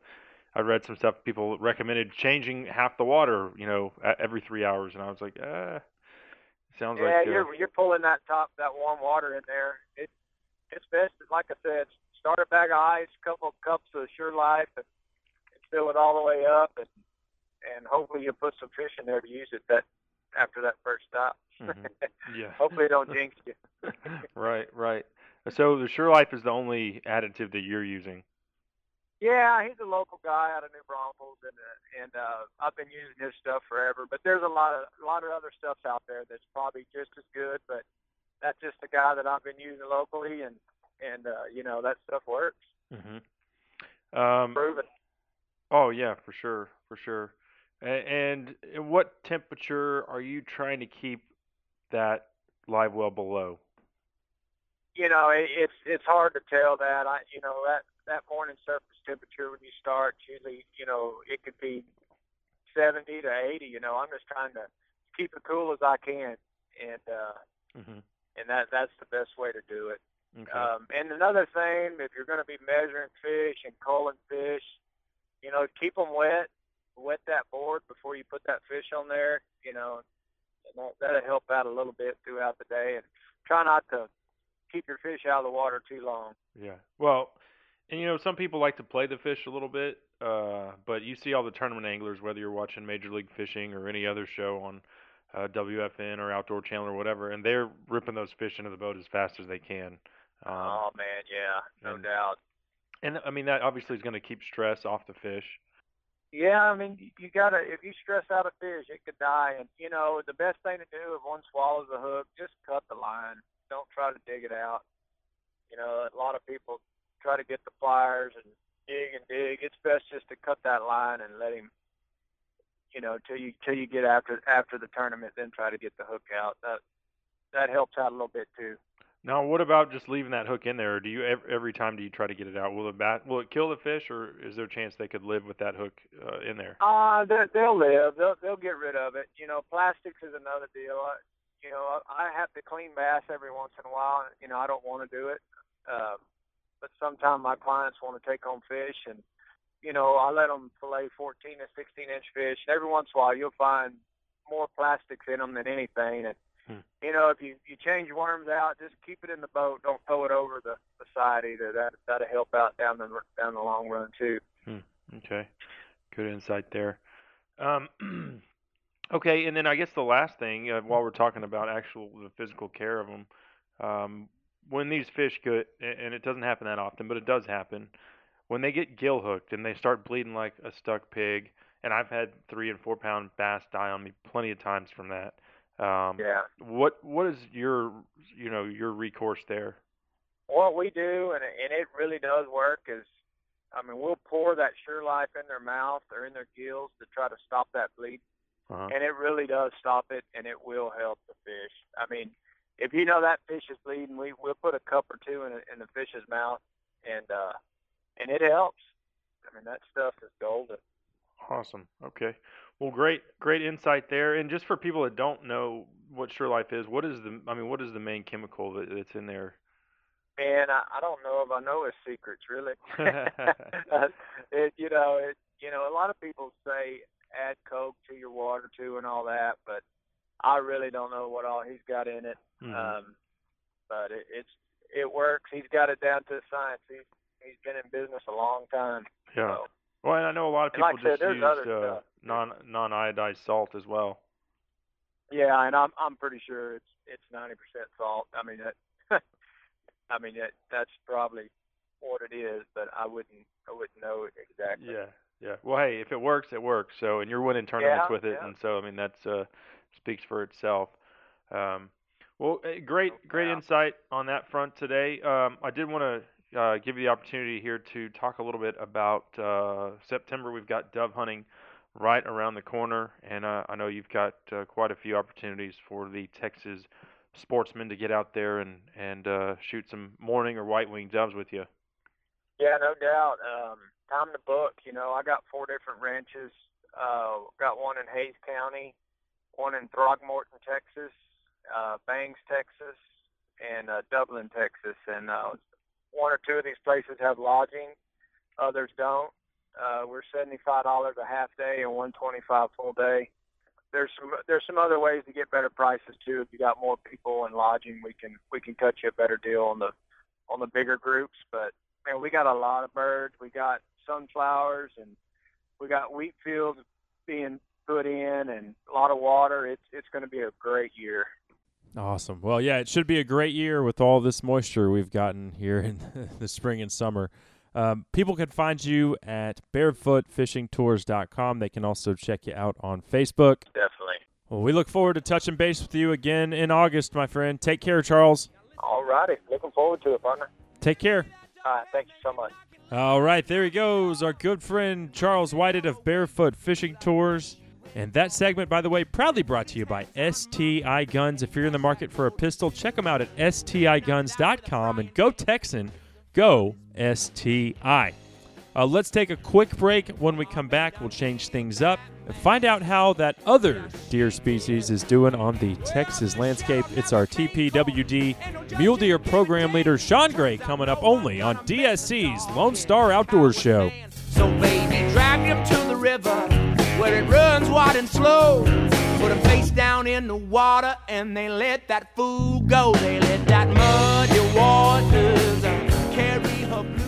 I read some stuff. People recommended changing half the water, you know, every three hours, and I was like, ah, sounds yeah, like uh, you're you're pulling that top that warm water in there. It it's best, like I said, start a bag of ice, couple cups of Sure Life, and, and fill it all the way up, and and hopefully you put some fish in there to use it that after that first stop. Mhm. yeah. hopefully it don't jinx you. right, right. So the Sure Life is the only additive that you're using. Yeah, he's a local guy out of New Braunfels, and uh, and uh, I've been using his stuff forever. But there's a lot of a lot of other stuff out there that's probably just as good. But that's just the guy that I've been using locally, and and uh, you know that stuff works. hmm Um, Proven. oh yeah, for sure, for sure. A- And what temperature are you trying to keep that live well below? You know, it, it's it's hard to tell that. I you know that that morning surface temperature when you start usually you know it could be 70 to 80. You know, I'm just trying to keep it cool as I can, and uh, hmm and that that's the best way to do it. Okay. Um, and another thing, if you're going to be measuring fish and culling fish, you know, keep them wet. Wet that board before you put that fish on there. You know, and that, that'll help out a little bit throughout the day. And try not to keep your fish out of the water too long. Yeah. Well, and you know, some people like to play the fish a little bit, uh, but you see all the tournament anglers, whether you're watching Major League Fishing or any other show on uh, WFN or Outdoor Channel or whatever, and they're ripping those fish into the boat as fast as they can. Um, oh man, yeah, no and- doubt. and I mean that obviously is going to keep stress off the fish. Yeah, I mean, you- gotta. If you stress out a fish, it could die. And you know, the best thing to do if one swallows the hook, just cut the line. Don't try to dig it out. You know, a lot of people try to get the pliers and dig and dig. It's best just to cut that line and let him. You know, till you till you get after after the tournament, then try to get the hook out. That that helps out a little bit too. Now, what about just leaving that hook in there? Or do you ev- every time do you try to get it out? Will it bat? Will it kill the fish, or is there a chance they could live with that hook uh, in there? Uh, they, they'll live. They'll they'll get rid of it. You know, plastics is another deal. I, you know, I have to clean bass every once in a while. You know, I don't want to do it, um, but sometimes my clients want to take home fish, and you know, I let them fillet 14 and 16 inch fish. And every once in a while, you'll find more plastics in them than anything. And Hmm. you know, if you you change worms out, just keep it in the boat. Don't throw it over the, the side either. That that'll help out down the down the long run too. Okay, good insight there. Um, okay, and then I guess the last thing, uh, while we're talking about actual the physical care of them, um, when these fish get, and it doesn't happen that often, but it does happen, when they get gill hooked and they start bleeding like a stuck pig, and I've had three and four pound bass die on me plenty of times from that. Um, Yeah. What what is your you know your recourse there? what we do, and and it really does work, is I mean we'll pour that Sure Life in their mouth or in their gills to try to stop that bleed, Uh-huh. and it really does stop it, and it will help the fish. I mean, if you know that fish is bleeding, we we'll put a cup or two in a, in the fish's mouth, and uh, and it helps. I mean that stuff is golden. Awesome. Okay. Well, great, great insight there. And just for people that don't know what Sure Life is, what is the? I mean, what is the main chemical that, that's in there? Man, I, I don't know if I know his secrets really. it, you know, it, you know, a lot of people say add Coke to your water too and all that, but I really don't know what all he's got in it. Mhm. Um, but it, it's it works. He's got it down to a science. He's he's been in business a long time. Yeah. So, Well, and of And like people I said, just there's use uh, non non iodized salt as well. Yeah, and I'm I'm pretty sure it's it's ninety percent salt. I mean that I mean that that's probably what it is, but I wouldn't I wouldn't know exactly. Yeah, yeah. Well, hey, if it works, it works. So, and you're winning tournaments Yeah, with it, yeah. and so I mean that's uh speaks for itself. Um, well, eh, great, great insight on that front today. Um, I did want to uh, give you the opportunity here to talk a little bit about uh, September. We've got dove hunting right around the corner, and uh, I know you've got uh, quite a few opportunities for the Texas sportsmen to get out there and and uh, shoot some morning or white winged doves with you. Yeah, no doubt. Um, time to book. You know, I got four different ranches. Uh, got one in Hays County, one in Throckmorton, Texas, uh, Bangs, Texas, and uh, Dublin, Texas. And uh, one or two of these places have lodging, others don't. Uh, we're seventy-five dollars a half day and one twenty-five full day. There's some there's some other ways to get better prices too. If you got more people and lodging, we can we can cut you a better deal on the on the bigger groups. But man, we got a lot of birds. We got sunflowers and we got wheat fields being put in and a lot of water. It's it's going to be a great year. Awesome. Well, yeah, it should be a great year with all this moisture we've gotten here in the spring and summer. Um, people can find you at barefootfishingtours.com. They can also check you out on Facebook. Definitely. Well, we look forward to touching base with you again in August, my friend. Take care, Charles. All righty. Looking forward to it, partner. Take care. All right. Thank you so much. All right, there he goes, our good friend Charles Whited of Barefoot Fishing Tours. And that segment, by the way, proudly brought to you by STI Guns. If you're in the market for a pistol, check them out at stiguns.com and go Texan, go STI. Uh, let's take a quick break. When we come back, we'll change things up and find out how that other deer species is doing on the Texas landscape. It's our TPWD Mule Deer Program Leader Shawn Gray coming up only on DSC's Lone Star Outdoor Show. So baby, where it runs wide and slow. Put him face down in the water and they let that fool go. They let that muddy waters uh, carry her away.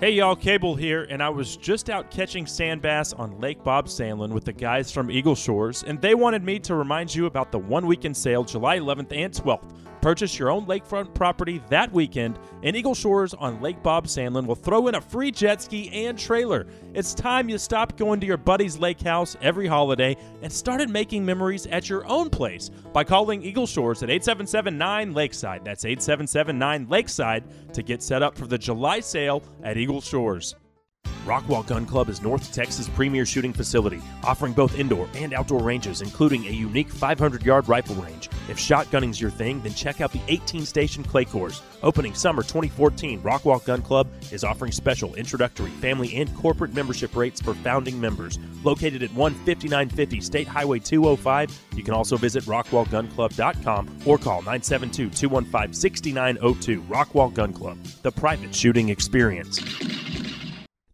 Hey y'all, Cable here, and I was just out catching sand bass on Lake Bob Sandlin with the guys from Eagle Shores, and they wanted me to remind you about the one weekend sale July 11th and 12th. Purchase your own lakefront property that weekend, and Eagle Shores on Lake Bob Sandlin will throw in a free jet ski and trailer. It's time you stopped going to your buddy's lake house every holiday and started making memories at your own place by calling Eagle Shores at 877-9 Lakeside. That's 877-9 Lakeside to get set up for the July sale at Eagle Shores. Rockwall Gun Club is North Texas' premier shooting facility, offering both indoor and outdoor ranges, including a unique 500 yard rifle range. If shotgunning's your thing, then check out the 18 station clay course. Opening summer 2014, Rockwall Gun Club is offering special introductory, family, and corporate membership rates for founding members. Located at 15950 State Highway 205, you can also visit rockwallgunclub.com or call 972 215 6902. Rockwall Gun Club, the private shooting experience.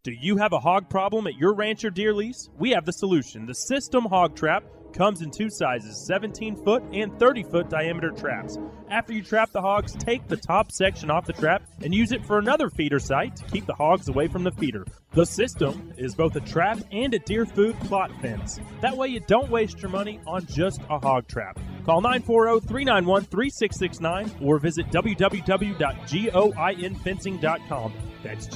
Do you have a hog problem at your ranch or deer lease? We have the solution. The System Hog Trap comes in two sizes 17 foot and 30 foot diameter traps. After you trap the hogs, take the top section off the trap and use it for another feeder site to keep the hogs away from the feeder. The system is both a trap and a deer food plot fence. That way you don't waste your money on just a hog trap. Call 940 391 3669 or visit www.goinfencing.com. That's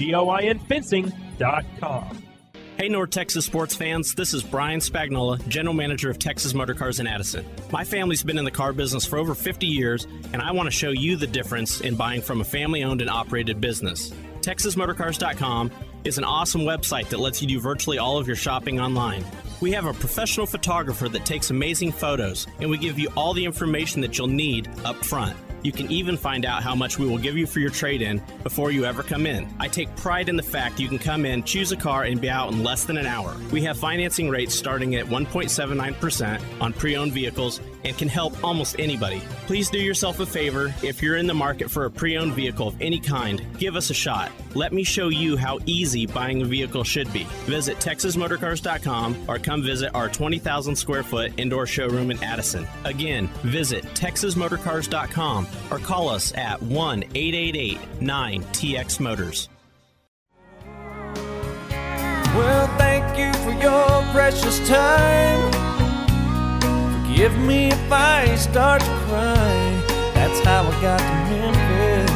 Hey, North Texas sports fans, this is Brian Spagnola, General Manager of Texas Motor Cars in Addison. My family's been in the car business for over 50 years, and I want to show you the difference in buying from a family owned and operated business. TexasMotorcars.com is an awesome website that lets you do virtually all of your shopping online. We have a professional photographer that takes amazing photos, and we give you all the information that you'll need up front. You can even find out how much we will give you for your trade in before you ever come in. I take pride in the fact you can come in, choose a car, and be out in less than an hour. We have financing rates starting at 1.79% on pre owned vehicles and can help almost anybody. Please do yourself a favor if you're in the market for a pre owned vehicle of any kind, give us a shot. Let me show you how easy buying a vehicle should be. Visit TexasMotorcars.com or come visit our 20,000 square foot indoor showroom in Addison. Again, visit TexasMotorcars.com or call us at 1 888 9 TX Motors. Well, thank you for your precious time. Forgive me if I start to cry. That's how I got to Memphis.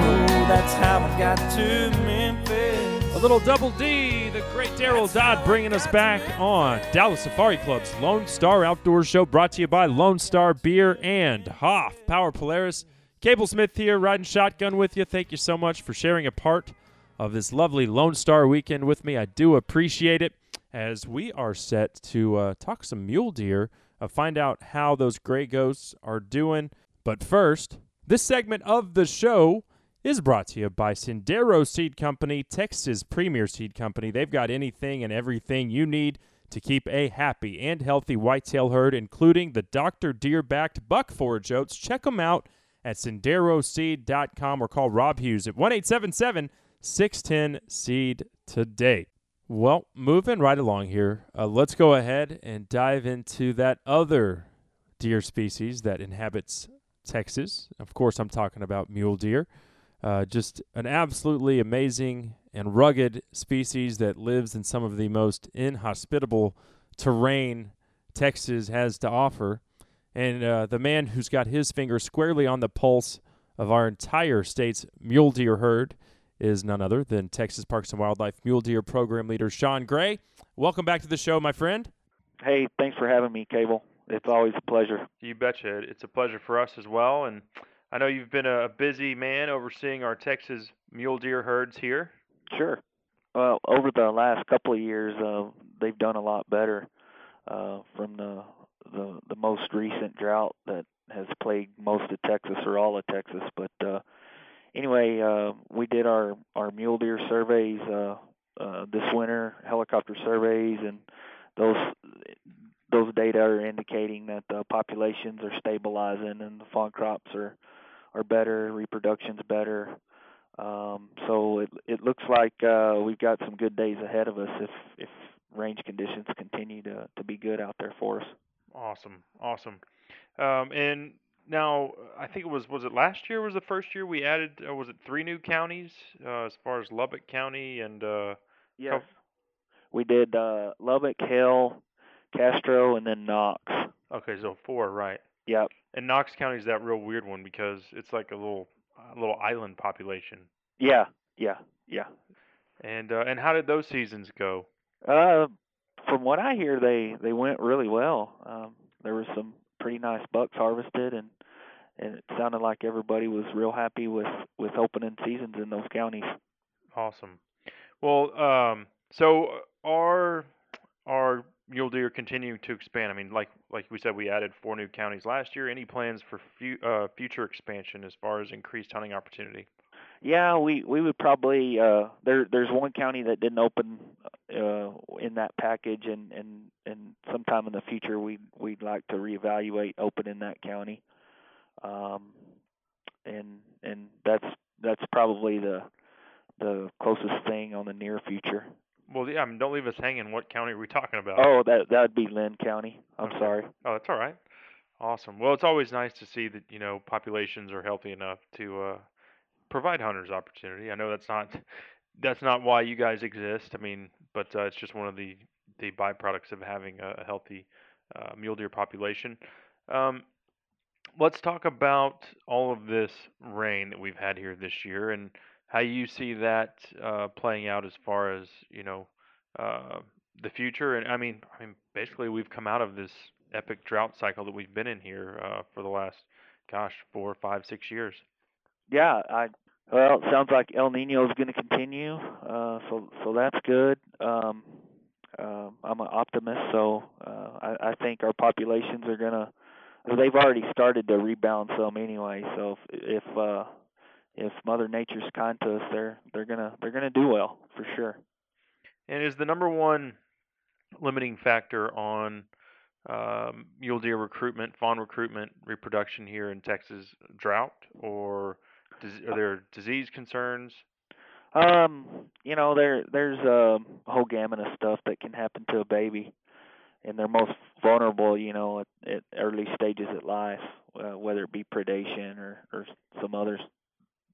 Oh, that's how I got to Memphis. A little double D, the great Deryl Dodd bringing us back on Dallas Safari Club's Lone Star Outdoor Show, brought to you by Lone Star Beer and Hoff Power Polaris. Cable Smith here, riding shotgun with you. Thank you so much for sharing a part of this lovely Lone Star weekend with me. I do appreciate it as we are set to uh, talk some mule deer, uh, find out how those gray ghosts are doing. But first, this segment of the show is brought to you by Sendero Seed Company, Texas premier seed company. They've got anything and everything you need to keep a happy and healthy whitetail herd, including the Dr. Deer backed buck forage oats. Check them out at senderoseed.com or call Rob Hughes at 1 877 610 Seed today. Well, moving right along here, uh, let's go ahead and dive into that other deer species that inhabits Texas. Of course, I'm talking about mule deer. Uh, just an absolutely amazing and rugged species that lives in some of the most inhospitable terrain Texas has to offer. And uh, the man who's got his finger squarely on the pulse of our entire state's mule deer herd is none other than Texas Parks and Wildlife Mule Deer Program Leader Shawn Gray. Welcome back to the show, my friend. Hey, thanks for having me, Cable. It's always a pleasure. You betcha. It's a pleasure for us as well. And I know you've been a busy man overseeing our Texas mule deer herds here. Sure. Well, over the last couple of years, uh, they've done a lot better uh, from the, the the most recent drought that has plagued most of Texas or all of Texas. But uh, anyway, uh, we did our our mule deer surveys uh, uh, this winter, helicopter surveys, and those those data are indicating that the populations are stabilizing and the fawn crops are are better, reproduction's better. Um, so it it looks like uh, we've got some good days ahead of us if if range conditions continue to to be good out there for us. Awesome, awesome. Um, and now, I think it was was it last year was the first year we added uh, was it three new counties uh, as far as Lubbock County and uh Yes. We did uh Lubbock, Hale, Castro and then Knox. Okay, so four, right? Yep. And Knox County is that real weird one because it's like a little a little island population. Yeah, yeah, yeah. And uh, and how did those seasons go? Uh from what I hear they they went really well. Um there was some pretty nice bucks harvested and and it sounded like everybody was real happy with with opening seasons in those counties. Awesome. Well, um, so are our mule deer continuing to expand? I mean, like like we said, we added four new counties last year. Any plans for fu- uh, future expansion as far as increased hunting opportunity? Yeah, we we would probably uh there there's one county that didn't open uh in that package and and and sometime in the future we we'd like to reevaluate opening that county. Um and and that's that's probably the the closest thing on the near future. Well, yeah, I mean, don't leave us hanging. What county are we talking about? Oh, that that would be Lynn County. I'm Okay. sorry. Oh, that's all right. Awesome. Well, it's always nice to see that you know populations are healthy enough to uh, provide hunters opportunity. I know that's not that's not why you guys exist. I mean, but uh, it's just one of the the byproducts of having a, a healthy uh, mule deer population. Um, let's talk about all of this rain that we've had here this year and how you see that uh, playing out as far as you know uh, the future. And I mean, I mean, basically, we've come out of this epic drought cycle that we've been in here uh, for the last, gosh, four, five, six years. Yeah, I well, it sounds like El Nino is going to continue. Uh so so that's good. Um um I'm an optimist, so uh I I think our populations are going to they've already started to rebound some anyway. So if if uh, if Mother Nature's kind to us, they're they're gonna they're gonna do well for sure. And is the number one limiting factor on um, mule deer recruitment, fawn recruitment, reproduction here in Texas drought, or dis- are there disease concerns? Um, you know, there there's a whole gamut of stuff that can happen to a baby, and they're most vulnerable, you know, at, at early stages of life, uh, whether it be predation or or some other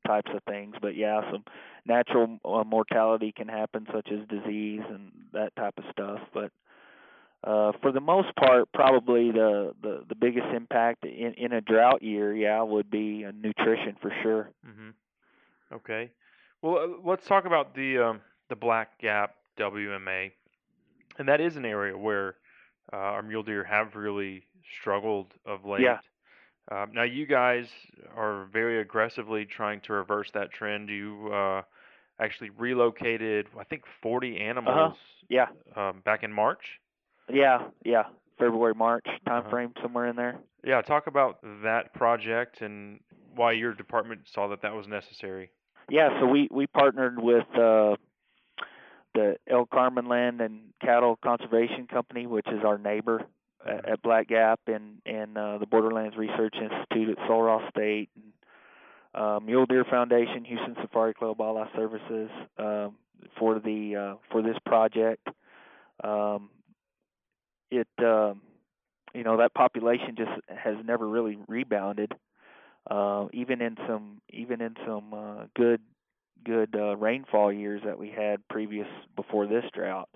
types of things. But yeah, some natural uh, mortality can happen, such as disease and that type of stuff. But uh, for the most part, probably the, the, the biggest impact in, in a drought year, yeah, would be uh, nutrition for sure. Mm-hmm. Okay. Well, uh, let's talk about the um, the Black Gap WMA, and that is an area where uh, our mule deer have really struggled of late. Yeah. Um, now you guys are very aggressively trying to reverse that trend. You uh, actually relocated, I think, 40 animals. Uh-huh. Yeah. Um, back in March. Yeah, yeah, February March time Uh-huh. frame somewhere in there. Yeah, talk about that project and why your department saw that that was necessary. Yeah, so we we partnered with uh, the El Carmen Land and Cattle Conservation Company, which is our neighbor at, at Black Gap, and and uh, the Borderlands Research Institute at Ross State, and uh, Mule Deer Foundation, Houston Safari Club, All Wildlife Services um, for the uh, for this project. Um, it um, you know that population just has never really rebounded uh, even in some even in some uh, good good uh, rainfall years that we had previous before this drought.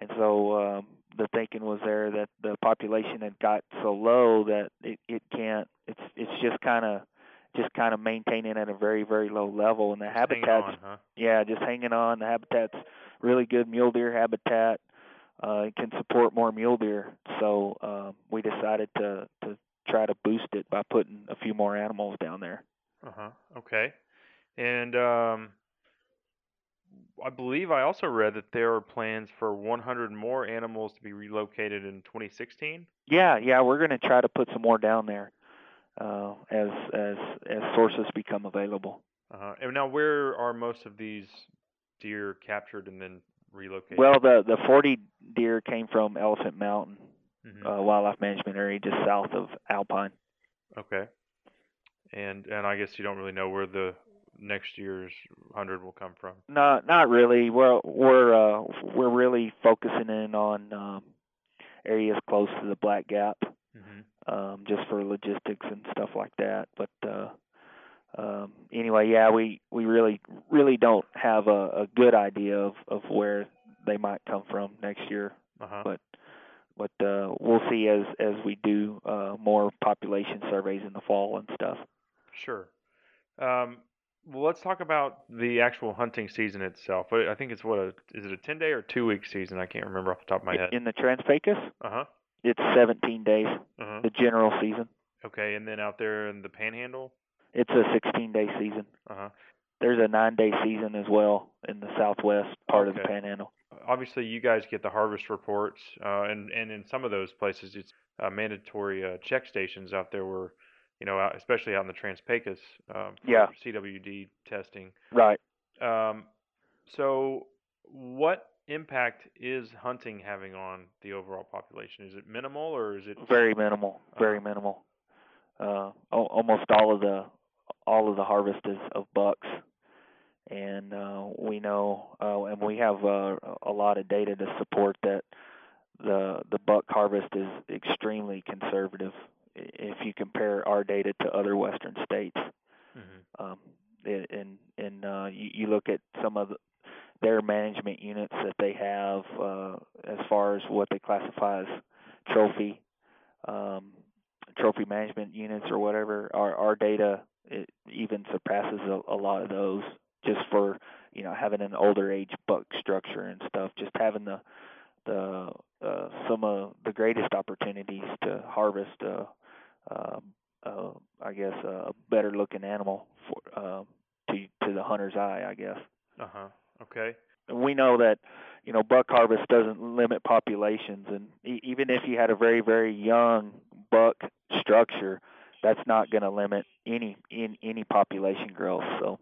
And so um, the thinking was there that the population had got so low that it, it can't. It's it's just kind of just kind of maintaining at a very very low level, and the habitats on, huh? yeah just hanging on. The habitat's really good mule deer habitat. Uh, it can support more mule deer, so um, we decided to to try to boost it by putting a few more animals down there. Uh huh. Okay. And um, I believe I also read that there are plans for 100 more animals to be relocated in 2016. Yeah, yeah, we're going to try to put some more down there uh, as as as sources become available. Uh-huh. And now, where are most of these deer captured and then relocated? Well, the the 40 deer came from Elephant Mountain Mhm. uh, Wildlife Management Area, just south of Alpine. Okay. And and I guess you don't really know where the next year's 100 will come from. Not not really. We're we're uh, we're really focusing in on um, areas close to the Black Gap, Mm-hmm. um, just for logistics and stuff like that. But uh, um, anyway, yeah, we we really really don't have a, a good idea of of where they might come from next year. Uh-huh. But but uh, we'll see as as we do uh, more population surveys in the fall and stuff. Sure. Um, well, let's talk about the actual hunting season itself. I think it's what a is it a 10 day or two week season? I can't remember off the top of my head. In the Trans-Pecos, Uh huh. it's 17 days, Uh-huh. the general season. Okay, and then out there in the Panhandle. It's a 16 day season. Uh huh. There's a nine day season as well in the southwest part of the Panhandle. Obviously, you guys get the harvest reports, uh, and and in some of those places, it's uh, mandatory uh, check stations out there where, you know, out, especially out in the Trans-Pecos, um, for Yeah. CWD testing. Right. Um, so, what impact is hunting having on the overall population? Is it minimal or is it Very minimal. Very minimal. Uh, almost all of the all of the harvest is of bucks, and uh, we know, uh, and we have uh, a lot of data to support that the the buck harvest is extremely conservative. If you compare our data to other western states, Mhm. um, and and uh, you, you look at some of the, their management units that they have uh, as far as what they classify as trophy um, trophy management units or whatever. Our our data it even surpasses a, a lot of those just for you know having an older age buck structure and stuff. Just having the the uh, some of the greatest opportunities to harvest uh, um, uh, I guess a better looking animal for um, to to the hunter's eye, I guess. Uh huh. Okay. And we know that you know buck harvest doesn't limit populations, and e- even if you had a very very young buck structure, that's not going to limit any in any population growth. So.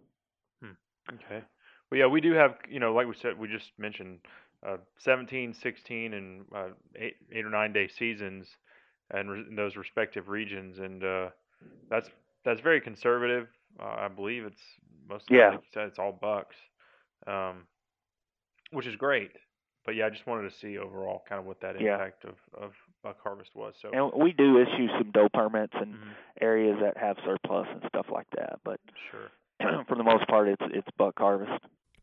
Okay. Well, yeah, we do have, you know, like we said, we just mentioned uh, 17, 16, and uh, eight, eight or nine day seasons, and re- in those respective regions, and uh, that's that's very conservative. Uh, I believe it's most Yeah. like you said, it's all bucks, um, which is great. But yeah, I just wanted to see overall kind of what that Yeah. impact of, of buck harvest was. So And we do issue some doe permits in Mm-hmm. areas that have surplus and stuff like that, but sure. for the most part, it's it's buck harvest.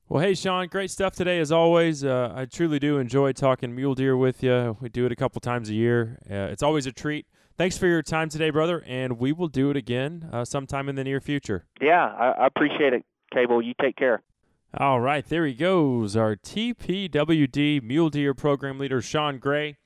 Well, hey, Shawn, great stuff today as always. Uh, I truly do enjoy talking mule deer with you. We do it a couple times a year. Uh, it's always a treat. Thanks for your time today, brother, and we will do it again uh, sometime in the near future. Yeah, I, I appreciate it, Cable. You take care. All right, there he goes, our TPWD Mule Deer Program Leader, Shawn Gray.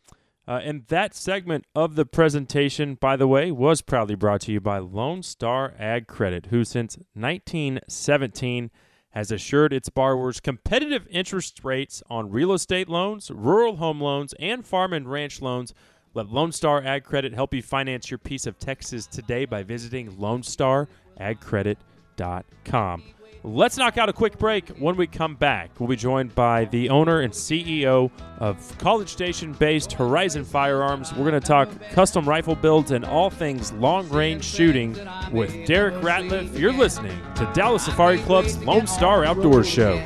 Uh, and that segment of the presentation, by the way, was proudly brought to you by Lone Star Ag Credit, who since 1917 has assured its borrowers competitive interest rates on real estate loans, rural home loans, and farm and ranch loans. Let Lone Star Ag Credit help you finance your piece of Texas today by visiting LoneStarAgCredit.com. Let's knock out a quick break. When we come back, we'll be joined by the owner and CEO of College Station based Horizon Firearms. We're going to talk custom rifle builds and all things long range shooting with Derek Ratliff. You're listening to Dallas Safari Club's Lone Star Outdoors Show.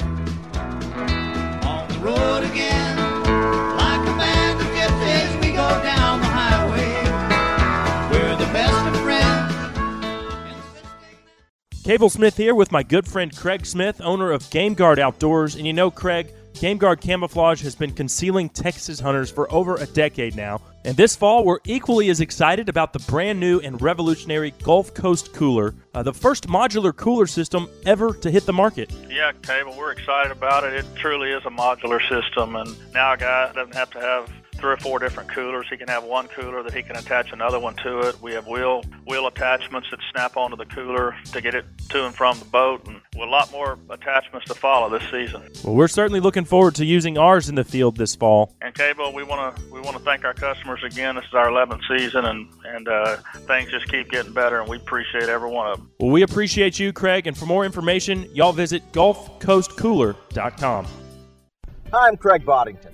Cable Smith here with my good friend Craig Smith, owner of Game Guard Outdoors. And you know, Craig, Game Guard Camouflage has been concealing Texas hunters for over a decade now. And this fall, we're equally as excited about the brand new and revolutionary Gulf Coast Cooler, uh, the first modular cooler system ever to hit the market. Yeah, Cable, we're excited about it. It truly is a modular system, and now a guy doesn't have to have three or four different coolers. He can have one cooler that he can attach another one to it. We have wheel wheel attachments that snap onto the cooler to get it to and from the boat, and with a lot more attachments to follow this season. Well, we're certainly looking forward to using ours in the field this fall. And Cable, we want to we want to thank our customers again. This is our 11th season, and and uh, things just keep getting better, and we appreciate every one of them. Well, we appreciate you, Craig, and for more information, y'all visit GulfCoastCooler.com. Hi, I'm Craig Boddington.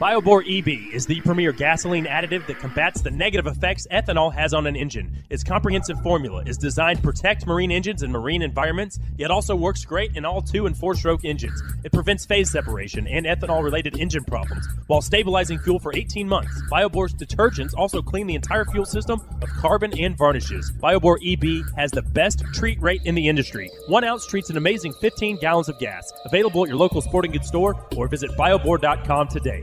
BioBore EB is the premier gasoline additive that combats the negative effects ethanol has on an engine. Its comprehensive formula is designed to protect marine engines and marine environments, yet also works great in all two and four stroke engines. It prevents phase separation and ethanol related engine problems while stabilizing fuel for 18 months. BioBore's detergents also clean the entire fuel system of carbon and varnishes. BioBore EB has the best treat rate in the industry. One ounce treats an amazing 15 gallons of gas. Available at your local sporting goods store or visit biobore.com today.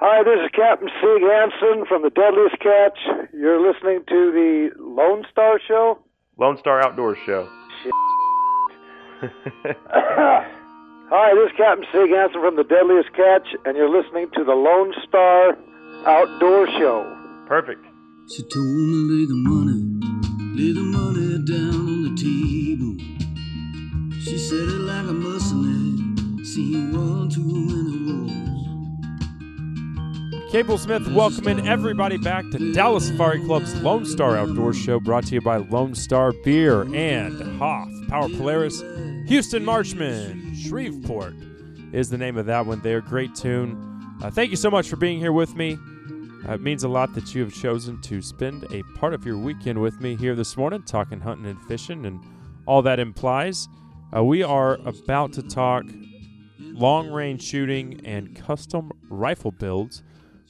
Hi, this is Captain Sig Hansen from the Deadliest Catch. You're listening to the Lone Star Show. Lone Star Outdoors Show. Hi, this is Captain Sig Hansen from the Deadliest Catch, and you're listening to the Lone Star Outdoor Show. Perfect. She told me lay the money, lay the money down on the table. She said it like a mercenary, seen one too many wars. Cable Smith welcoming everybody back to Dallas Safari Club's Lone Star Outdoor Show, brought to you by Lone Star Beer and Hoff Power Polaris. Houston Marchman, Shreveport is the name of that one there. Great tune. Uh, thank you so much for being here with me. Uh, it means a lot that you have chosen to spend a part of your weekend with me here this morning, talking hunting and fishing and all that implies. Uh, we are about to talk long range shooting and custom rifle builds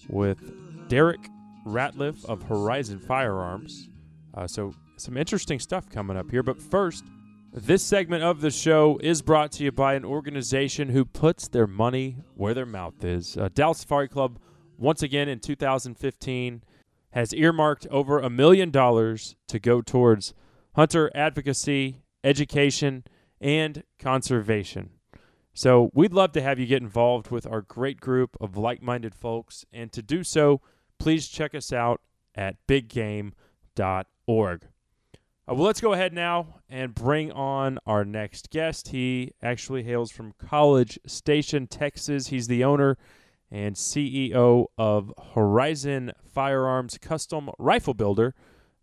with Derek Ratliff of Horizon Firearms. Uh, so, some interesting stuff coming up here. But first, this segment of the show is brought to you by an organization who puts their money where their mouth is. Uh, Dallas Safari Club, once again in 2015, has earmarked over a million dollars to go towards hunter advocacy, education, and conservation. So we'd love to have you get involved with our great group of like minded folks. And to do so, please check us out at biggame.org. Uh, well, let's go ahead now and bring on our next guest. He actually hails from College Station, Texas. He's the owner and CEO of Horizon Firearms Custom Rifle Builder.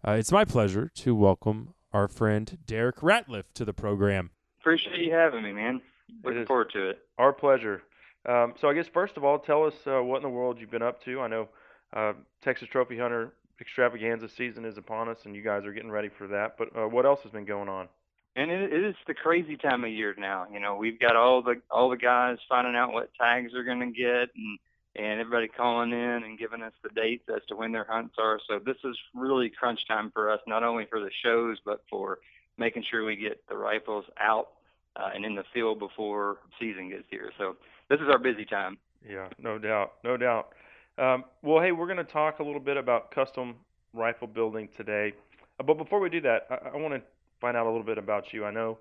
Uh, it's my pleasure to welcome our friend Derek Ratliff to the program. Appreciate you having me, man. Looking forward to it. Our pleasure. Um, so I guess first of all, tell us uh, what in the world you've been up to. I know uh, Texas Trophy Hunter extravaganza season is upon us, and you guys are getting ready for that. But uh, what else has been going on? And it, it is the crazy time of year now. You know, we've got all the all the guys finding out what tags they're going to get, and and everybody calling in and giving us the dates as to when their hunts are. So this is really crunch time for us, not only for the shows, but for making sure we get the rifles out uh, and in the field before season gets here. So this is our busy time. Yeah, no doubt, no doubt. Um, well, hey, we're going to talk a little bit about custom rifle building today. Uh, but before we do that, I, I want to find out a little bit about you. I know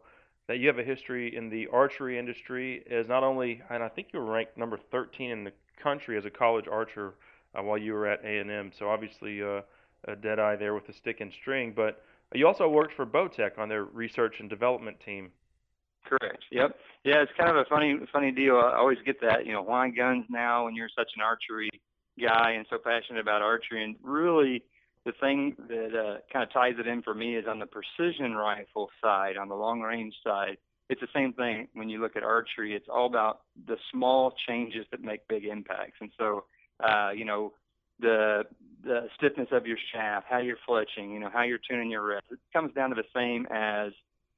that you have a history in the archery industry as not only, and I think you were ranked number 13 in the country as a college archer uh, while you were at A&M. So obviously uh, a dead eye there with the stick and string. But you also worked for Bowtech on their research and development team. Correct. Yep. Yeah, it's kind of a funny, funny deal. I always get that. You know, why guns now when you're such an archery guy and so passionate about archery? And really, the thing that uh, kind of ties it in for me is on the precision rifle side, on the long range side. It's the same thing when you look at archery. It's all about the small changes that make big impacts. And so, uh, you know, the the stiffness of your shaft, how you're fletching, you know, how you're tuning your rest. It comes down to the same as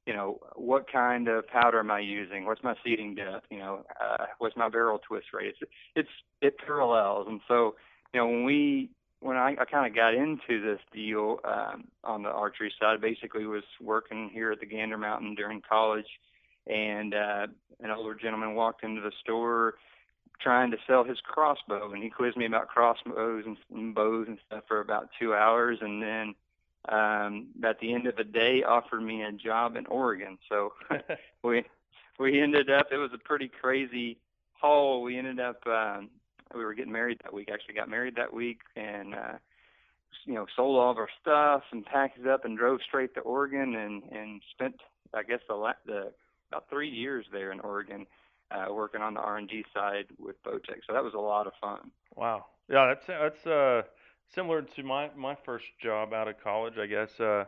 you know, what kind of powder am I using? What's my seating depth? You know, uh, what's my barrel twist rate? It's, it's it parallels, and so you know when we when I, I kind of got into this deal um, on the archery side, basically was working here at the Gander Mountain during college, and uh, an older gentleman walked into the store trying to sell his crossbow, and he quizzed me about crossbows and, and bows and stuff for about two hours, and then um, at the end of the day offered me a job in Oregon. So we we ended up it was a pretty crazy haul. We ended up um, we were getting married that week. Actually got married that week and uh, you know sold all of our stuff and packed it up and drove straight to Oregon and and spent I guess the la- the about three years there in Oregon. Uh, working on the R&D side with Bowtech, so that was a lot of fun. Wow, yeah, that's that's uh, similar to my my first job out of college, I guess. Uh,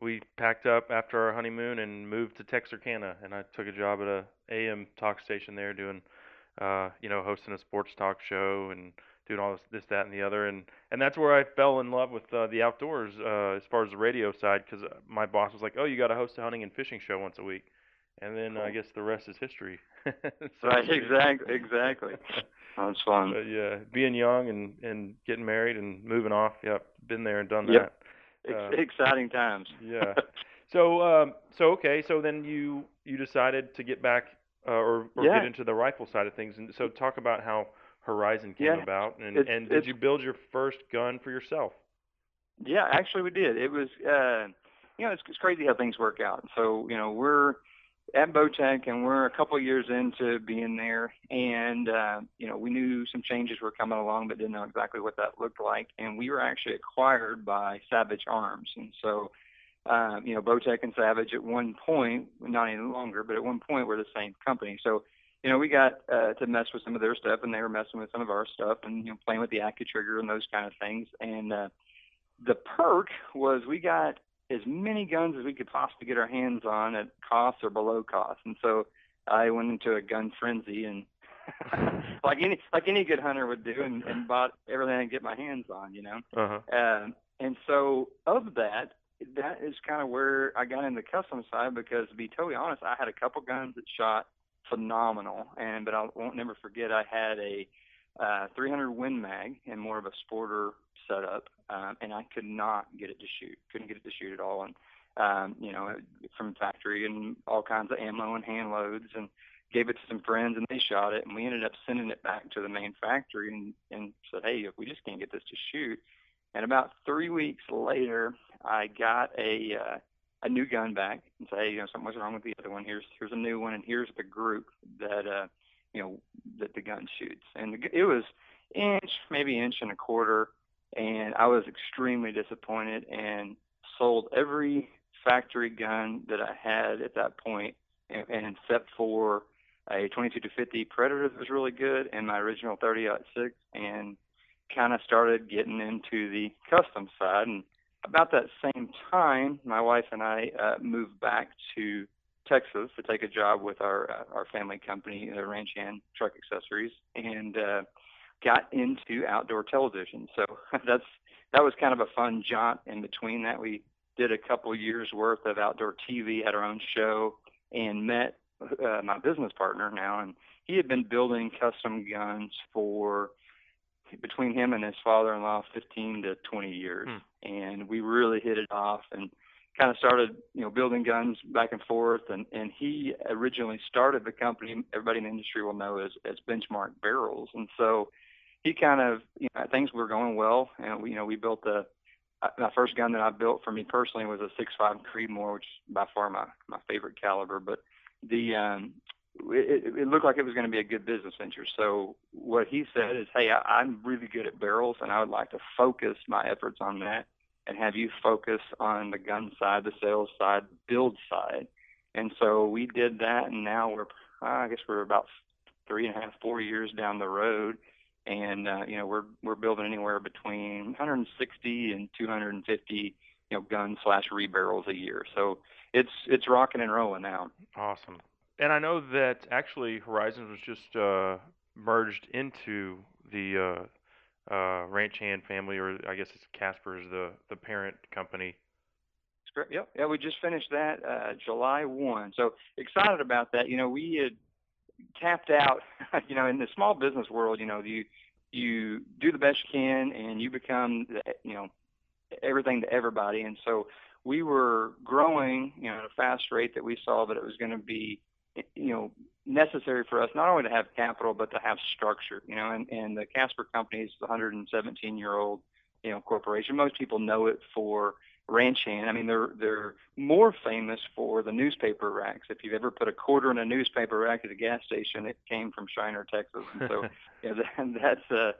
we packed up after our honeymoon and moved to Texarkana, and I took a job at a AM talk station there doing uh, you know, hosting a sports talk show and doing all this, this, that, and the other, and and that's where I fell in love with uh, the outdoors uh, as far as the radio side, because uh, my boss was like, "Oh, you got to host a hunting and fishing show once a week," and then I guess the rest is history. so right, exactly, exactly. That's fun. But yeah, being young and and getting married and moving off. Yep, been there and done yep. that. Ex- uh, exciting times. yeah. So um, so okay, so then you you decided to get back uh, or, or yeah. get into the rifle side of things, and so talk about how Horizon came yeah. about, and it's, and did you build your first gun for yourself? Yeah, actually we did. It was uh, you know it's, it's crazy how things work out. So you know we're at Bowtech and we're a couple years into being there, and uh, you know we knew some changes were coming along, but didn't know exactly what that looked like, and we were actually acquired by Savage Arms, and so um, you know, Bowtech and Savage at one point, not any longer, but at one point were the same company. So, you know, we got uh, to mess with some of their stuff, and they were messing with some of our stuff, and you know, playing with the AccuTrigger and those kind of things. And uh, the perk was we got as many guns as we could possibly get our hands on at cost or below cost. And so I went into a gun frenzy and like any like any good hunter would do and, and bought everything I could get my hands on, you know. Uh-huh. Um, and so of that, that is kind of where I got into the custom side because to be totally honest, I had a couple guns that shot phenomenal, and but I won't never forget I had a uh, 300 Win Mag and more of a sporter setup, um, and I could not get it to shoot. Couldn't get it to shoot at all, and um, you know, from factory and all kinds of ammo and hand loads, and gave it to some friends and they shot it, and we ended up sending it back to the main factory and and said, hey, if we just can't get this to shoot. And about three weeks later, I got a uh, a new gun back and say, hey, you know, something was wrong with the other one. Here's here's a new one, and here's the group that uh, you know that the gun shoots. And it was inch, maybe inch and a quarter, and I was extremely disappointed and sold every factory gun that I had at that point, and, and except for a 22 to 50 Predator that was really good, and my original 30 six, and kind of started getting into the custom side. And about that same time, my wife and I uh, moved back to Texas to take a job with our uh, our family company, uh, Ranch Hand Truck Accessories, and uh, got into outdoor television. So that's that was kind of a fun jaunt in between that. We did a couple years worth of outdoor TV, had our own show, and met uh, my business partner now, and he had been building custom guns for between him and his father-in-law 15 to 20 years hmm. and we really hit it off and kind of started you know building guns back and forth and and he originally started the company everybody in the industry will know as as benchmark barrels and so he kind of you know things were going well and we you know we built the uh, my first gun that I built for me personally was a 6.5 Creedmoor, which is by far my my favorite caliber. But the um, it, it looked like it was going to be a good business venture. So what he said is, hey, I, I'm really good at barrels, and I would like to focus my efforts on that, and have you focus on the gun side, the sales side, build side. And so we did that, and now we're, I guess we're about three and a half, four years down the road, and uh, you know we're we're building anywhere between 160 and 250 you know gun slash rebarrels a year. So it's it's rocking and rolling now. Awesome. And I know that actually Horizon was just uh, merged into the uh, uh, Ranch Hand family, or I guess it's Kasper is the the parent company. Yep. Yeah, we just finished that uh, July one. So excited about that. You know, we had tapped out. You know, in the small business world, you know, you you do the best you can, and you become, the, you know, everything to everybody. And so we were growing, you know, at a fast rate that we saw that it was going to be you know necessary for us not only to have capital but to have structure you know and and the Kasper company is a 117 year old you know corporation most people know it for ranch hand i mean they're they're more famous for the newspaper racks if you've ever put a quarter in a newspaper rack at a gas station it came from Shiner Texas and so yeah that, that's uh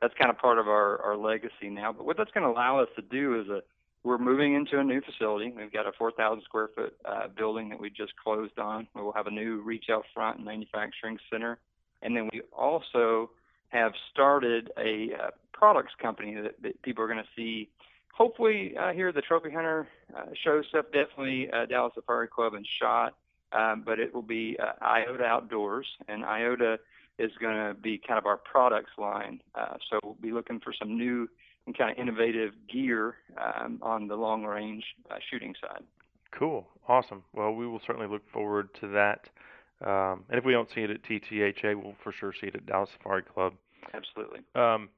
that's kind of part of our our legacy now but what that's going to allow us to do is a we're moving into a new facility. We've got a 4,000 square foot uh, building that we just closed on. We will have a new retail front and manufacturing center. And then we also have started a uh, products company that, that people are going to see. Hopefully, uh, here at the Trophy Hunter uh, show stuff, definitely uh, Dallas Safari Club and SHOT, um, but it will be uh, IOTA Outdoors. And IOTA is going to be kind of our products line. Uh, so we'll be looking for some new and kind of innovative gear um, on the long range uh, shooting side. Cool, awesome. Well, we will certainly look forward to that. Um, and if we don't see it at TTHA, we'll for sure see it at Dallas Safari Club. Absolutely. Um,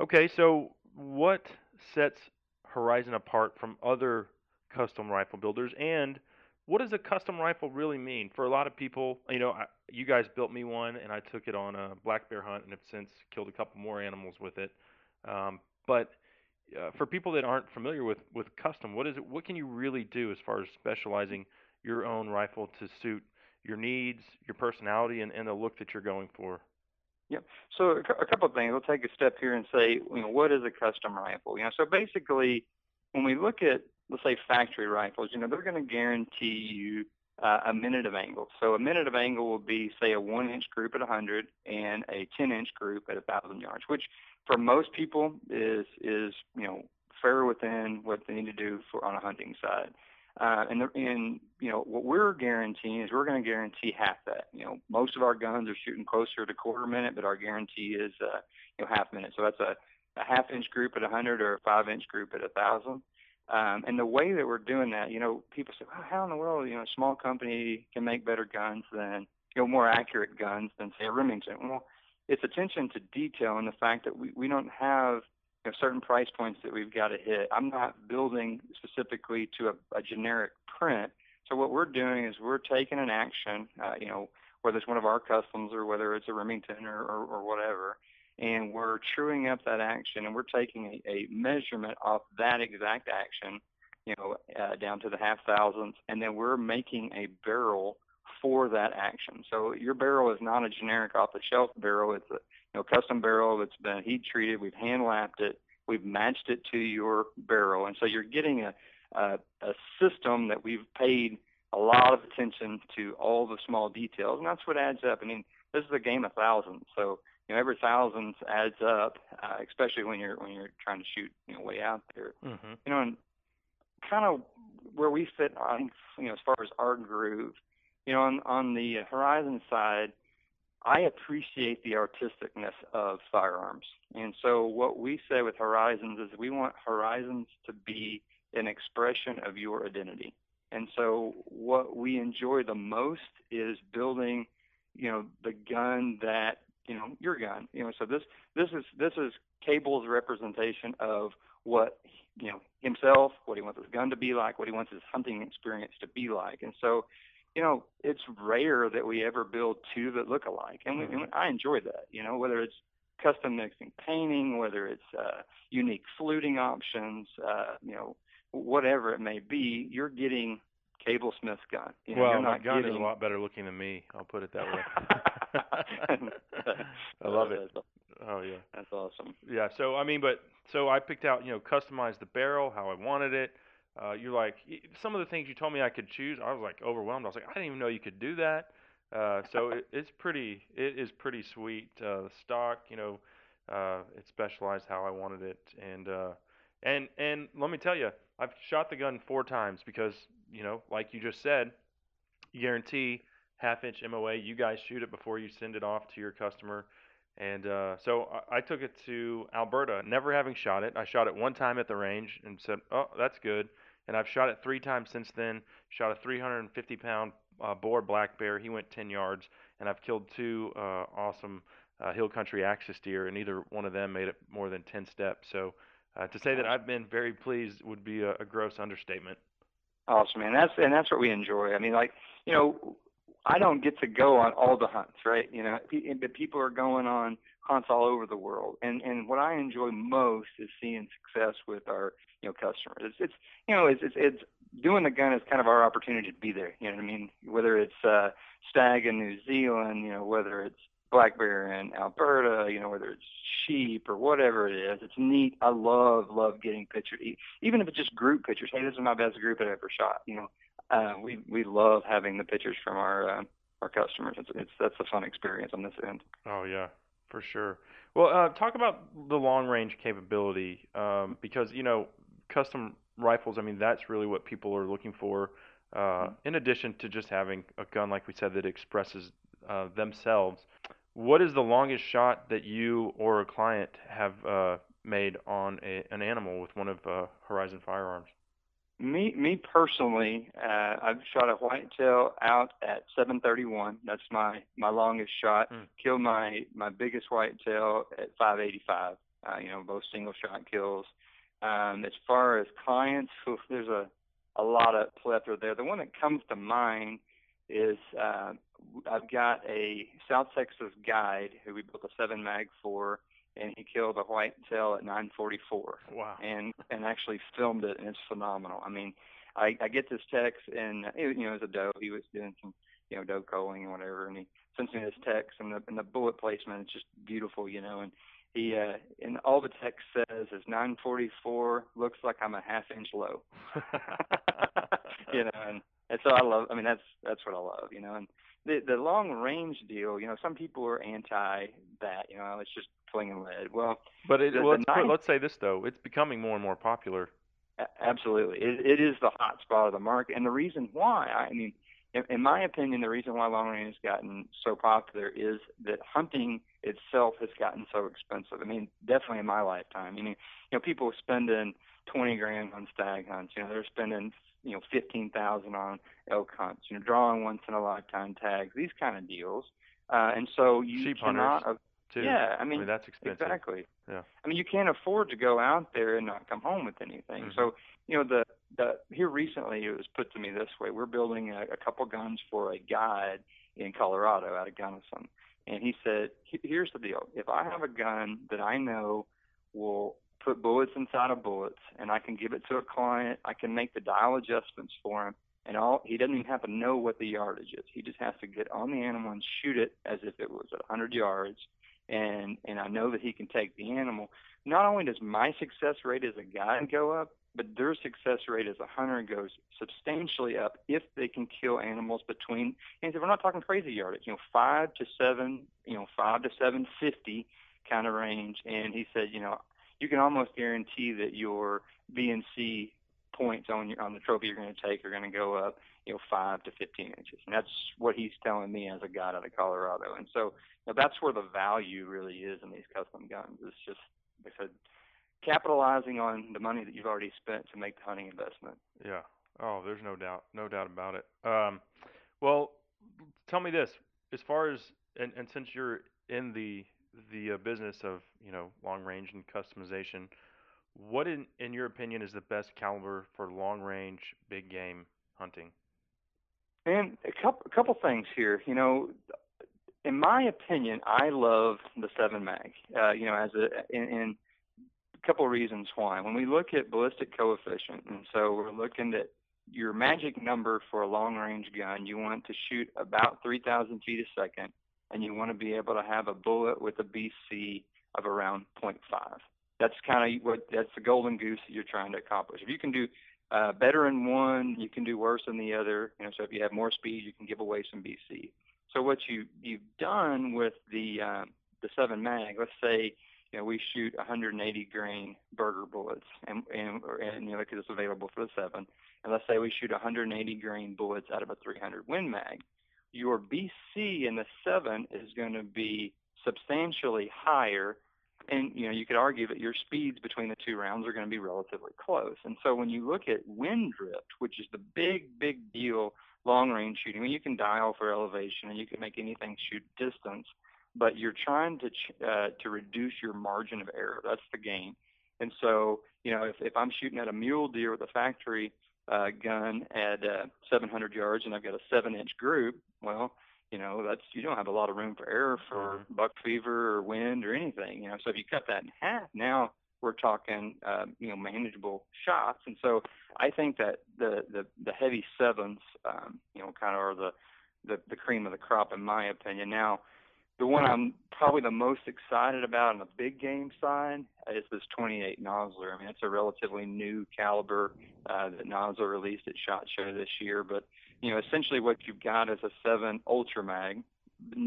okay, so what sets Horizon apart from other custom rifle builders, and what does a custom rifle really mean for a lot of people? You know, I, you guys built me one, and I took it on a black bear hunt, and have since killed a couple more animals with it. Um, but uh, for people that aren't familiar with with custom, what is it? What can you really do as far as specializing your own rifle to suit your needs, your personality, and, and the look that you're going for? Yep. So a, couple of things. We'll take a step here and say, you know, what is a custom rifle? You know, so basically, when we look at let's say factory rifles, you know, they're going to guarantee you uh, a minute of angle. So a minute of angle will be, say, a one inch group at 100 and a 10 inch group at 1,000 yards, which for most people is is you know fair within what they need to do for on a hunting side. Uh, and, the, and you know what we're guaranteeing is we're going to guarantee half that. You know, most of our guns are shooting closer to quarter minute, but our guarantee is uh, you know half minute. So that's a, a half inch group at 100 or a five inch group at 1,000. Um, and the way that we're doing that, you know, people say, well, how in the world, you know, a small company can make better guns than, you know, more accurate guns than, say, a Remington. Well, it's attention to detail and the fact that we, we don't have know, certain price points that we've got to hit. I'm not building specifically to a, a generic print. So what we're doing is we're taking an action, uh, you know, whether it's one of our customs or whether it's a Remington or, or, or whatever, and we're truing up that action and we're taking a, a measurement of that exact action, you know, uh, down to the half thousandths, and then we're making a barrel for that action. So your barrel is not a generic off the shelf barrel. It's a know custom barrel that's been heat treated. We've hand lapped it. We've matched it to your barrel, and so you're getting a a, a system that we've paid a lot of attention to all the small details, and that's what adds up. I mean, this is a game of thousands, so you know every thousand adds up, uh, especially when you're when you're trying to shoot you know way out there. Mm-hmm. You know, and kind of where we fit on you know as far as our groove. You know, on on the Horizon side, I appreciate the artisticness of firearms, and so what we say with Horizons is we want Horizons to be an expression of your identity. And so what we enjoy the most is building, you know, the gun that you know your gun you know. So this this is this is cable's representation of what you know himself what he wants his gun to be like what he wants his hunting experience to be like. And so you know it's rare that we ever build two that look alike and, we, and i enjoy that you know whether it's custom mixing painting whether it's uh unique fluting options uh you know whatever it may be you're getting cable smith's gun you know, well, you're my gun getting is a lot better looking than me. I'll put it that way. I love it. Oh yeah. That's awesome. Yeah. So I mean, but so I picked out, you know, customized the barrel how I wanted it. Uh, you're like some of the things you told me I could choose. I was like overwhelmed. I was like, I didn't even know you could do that. Uh, so it, it's pretty. It is pretty sweet. Uh, the stock, you know, uh, it's specialized how I wanted it, and uh, and and let me tell you, I've shot the gun four times because you know, like you just said, you guarantee half inch MOA. You guys shoot it before you send it off to your customer. And uh, so I, I took it to Alberta, never having shot it. I shot it one time at the range and said, "Oh, that's good." And I've shot it three times since then. Shot a 350 pound uh, boar black bear. He went 10 yards, and I've killed two uh, awesome uh, hill country axis deer, and neither one of them made it more than 10 steps. So uh, to say that I've been very pleased would be a, a gross understatement. Awesome, man. That's and that's what we enjoy. I mean, like you know, I don't get to go on all the hunts, right? You know, but people are going on hunts all over the world, and and what I enjoy most is seeing success with our you know customers. It's it's you know it's it's, it's doing the gun is kind of our opportunity to be there. You know what I mean? Whether it's uh, stag in New Zealand, you know, whether it's black bear in Alberta, you know, whether it's sheep or whatever it is. It's neat. I love love getting pictures, even if it's just group pictures. Hey, this is my best group I've ever shot. You know, uh, we we love having the pictures from our uh, our customers. It's it's that's a fun experience on this end. Oh yeah, for sure. Well, uh, talk about the long range capability um, because you know custom rifles. I mean, that's really what people are looking for. Uh, in addition to just having a gun, like we said, that expresses uh, themselves. What is the longest shot that you or a client have uh, made on a, an animal with one of uh, Horizon Firearms? Me, me personally, uh, I've shot a whitetail out at 731. That's my my longest shot. Mm. Killed my my biggest whitetail at 585. Uh, you know, both single shot kills. Um, as far as clients, there's a a lot of plethora there. The one that comes to mind is uh, I've got a South Texas guide who we built a seven mag for and he killed a whitetail at 944. Wow. And and actually filmed it, and it's phenomenal. I mean, I, I get this text, and it, you know, as a doe, he was doing some, you know, doe culling and whatever, and he sends me this text, and the and the bullet placement is just beautiful, you know, and he uh, and all the text says is 944 looks like I'm a half inch low. you know, and and so I love. I mean, that's that's what I love, you know, and the the long range deal, you know, some people are anti that, you know, it's just flinging lead. Well, But it, the, well, the let's, put, nine- let's say this though, it's becoming more and more popular. Absolutely, it, it is the hot spot of the market, and the reason why, I mean, in, in my opinion, the reason why long range has gotten so popular is that hunting itself has gotten so expensive. I mean, definitely in my lifetime. I mean, you know, people spending twenty grand on stag hunts. You know, they're spending you know fifteen thousand on elk hunts. You know, drawing once in a lifetime tags. These kind of deals. Uh, and so you Sheep cannot. hunters, too. Yeah, I mean, that's expensive. Exactly. Yeah. I mean, you can't afford to go out there and not come home with anything. So, you know, the the here recently it was put to me this way: we're building a, a couple guns for a guide in Colorado out of Gunnison, and he said, "Here's the deal: if I have a gun that I know will put bullets inside of bullets, and I can give it to a client, I can make the dial adjustments for him." And all he doesn't even have to know what the yardage is. He just has to get on the animal and shoot it as if it was at 100 yards and and I know that he can take the animal. Not only does my success rate as a guide go up, but their success rate as a hunter goes substantially up if they can kill animals between. And so we're not talking crazy yardage, you know, five to seven, you know, five to seven fifty kind of range. And he said, you know, you can almost guarantee that your B and C points on your on the trophy you're going to take are going to go up, you know, five to 15 inches, and that's what he's telling me as a guy out of Colorado. And so you know, that's where the value really is in these custom guns. It's just, like I said, capitalizing on the money that you've already spent to make the hunting investment. Yeah. Oh, there's no doubt, no doubt about it. Um, well, tell me this: as far as and, and since you're in the the uh, business of you know long range and customization, what in in your opinion is the best caliber for long range big game hunting? And a couple, a couple things here. You know, in my opinion, I love the seven mag. Uh, you know, as a in, in a couple of reasons why. When we look at ballistic coefficient, and so we're looking at your magic number for a long range gun, you want to shoot about 3,000 feet a second, and you want to be able to have a bullet with a BC of around 0.5. That's kind of what that's the golden goose that you're trying to accomplish. If you can do uh, better in one, you can do worse in the other. You know, so if you have more speed, you can give away some BC. So what you you've done with the um, the seven mag, let's say you know we shoot 180 grain Berger bullets, and and, and you know because it's available for the seven, and let's say we shoot 180 grain bullets out of a 300 Win mag, your BC in the seven is going to be substantially higher and you know you could argue that your speeds between the two rounds are going to be relatively close. And so when you look at wind drift, which is the big big deal long range shooting, I mean, you can dial for elevation and you can make anything shoot distance, but you're trying to ch- uh, to reduce your margin of error. That's the game. And so you know if if I'm shooting at a mule deer with a factory uh, gun at uh, 700 yards and I've got a seven inch group, well you know that's you don't have a lot of room for error for buck fever or wind or anything you know so if you cut that in half now we're talking uh, you know manageable shots. And so i think that the the, the heavy sevens um, you know kind of are the, the the cream of the crop in my opinion. Now the one I'm probably the most excited about on the big game side is this 28 Nosler. I mean, it's a relatively new caliber uh, that Nosler released at SHOT Show this year. But you know, essentially what you've got is a seven Ultra Mag.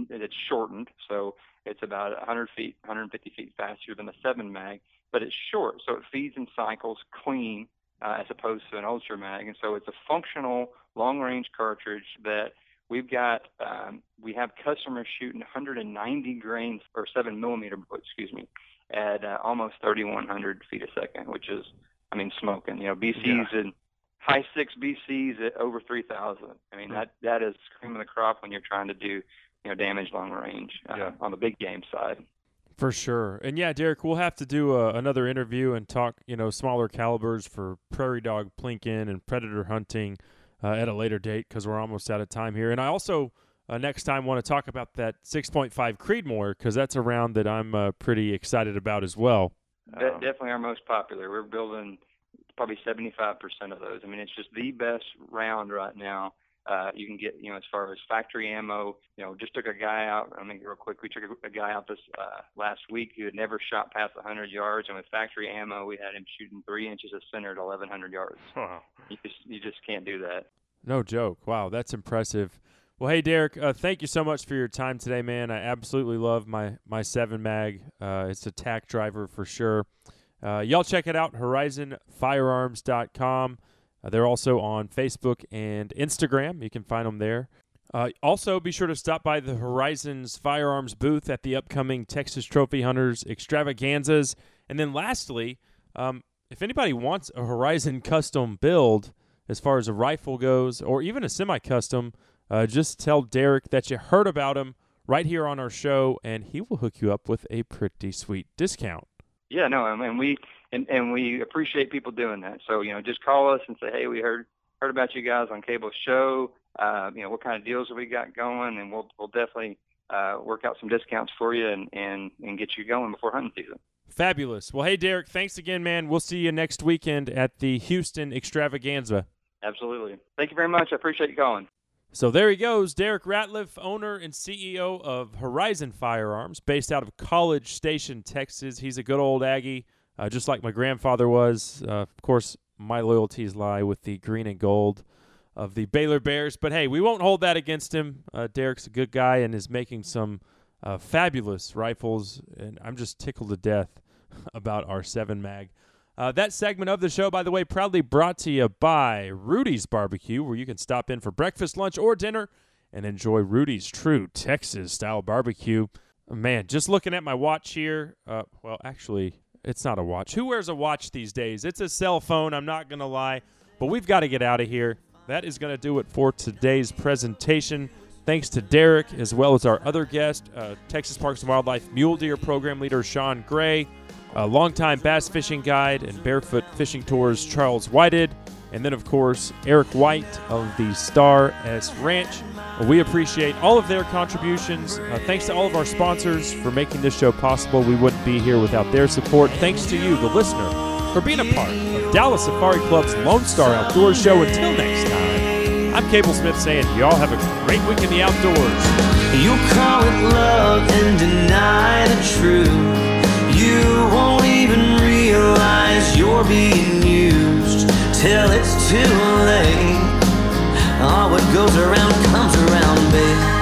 It's shortened, so it's about 100 feet, 150 feet faster than a seven mag, but it's short, so it feeds in cycles clean uh, as opposed to an Ultra Mag, and so it's a functional long-range cartridge that we've got um, we have customers shooting 190 grains or seven millimeter, excuse me, at uh, almost 3,100 feet a second, which is, I mean, smoking. You know, BCs Yeah. and high six BCs at over 3,000. I mean, that that is cream of the crop when you're trying to do, you know, damage long range uh, on the big game side. For sure. And yeah, Derek, we'll have to do uh, another interview and talk, you know, smaller calibers for prairie dog plinking and predator hunting uh, at a later date because we're almost out of time here. And I also uh, next time want to talk about that 6.5 Creedmoor because that's a round that I'm uh, pretty excited about as well. De- definitely our most popular. We're building probably 75% of those. I mean, it's just the best round right now. Uh, you can get, you know, as far as factory ammo, you know, just took a guy out. I mean, real quick, we took a, a guy out this uh, last week who had never shot past 100 yards, and with factory ammo, we had him shooting three inches of center at 1,100 yards. Wow. You just, you just can't do that. No joke. Wow, that's impressive. Well, hey Derek, uh, thank you so much for your time today, man. I absolutely love my my seven mag. Uh, it's a tack driver for sure. Uh, y'all check it out, HorizonFirearms.com. Uh, they're also on Facebook and Instagram. You can find them there. Uh, also, be sure to stop by the Horizons Firearms booth at the upcoming Texas Trophy Hunters extravaganzas. And then, lastly, um, if anybody wants a Horizon custom build, as far as a rifle goes, or even a semi-custom, uh, just tell Derek that you heard about him right here on our show, and he will hook you up with a pretty sweet discount. Yeah, no, I mean we and and we appreciate people doing that. So you know, just call us and say, hey, we heard heard about you guys on Cable Show. Uh, you know, what kind of deals have we got going, and we'll we'll definitely uh, work out some discounts for you and and and get you going before hunting season. Fabulous. Well, hey Derek, thanks again, man. We'll see you next weekend at the Houston Extravaganza. Absolutely. Thank you very much. I appreciate you calling. So there he goes, Derek Ratliff, owner and CEO of Horizon Firearms, based out of College Station, Texas. He's a good old Aggie, uh, just like my grandfather was. Uh, of course, my loyalties lie with the green and gold of the Baylor Bears. But hey, we won't hold that against him. Uh, Derek's a good guy and is making some uh, fabulous rifles, and I'm just tickled to death about our 7 mag. Uh, that segment of the show, by the way, proudly brought to you by Rudy's Barbecue, where you can stop in for breakfast, lunch, or dinner and enjoy Rudy's true Texas style barbecue. Man, just looking at my watch here. Uh, well, actually, it's not a watch. Who wears a watch these days? It's a cell phone, I'm not going to lie. But we've got to get out of here. That is going to do it for today's presentation. Thanks to Derek, as well as our other guest, uh, Texas Parks and Wildlife Mule Deer Program Leader Shawn Gray a longtime bass fishing guide and barefoot fishing tours Charles Whited, and then, of course, Eric White of the Star S Ranch. We appreciate all of their contributions. Uh, thanks to all of our sponsors for making this show possible. We wouldn't be here without their support. Thanks to you, the listener, for being a part of Dallas Safari Club's Lone Star Outdoors Show. Until next time, I'm Cable Smith saying, y'all have a great week in the outdoors. You call it love and deny the truth. You won't even realize you're being till it's too late. All what goes around comes around, babe.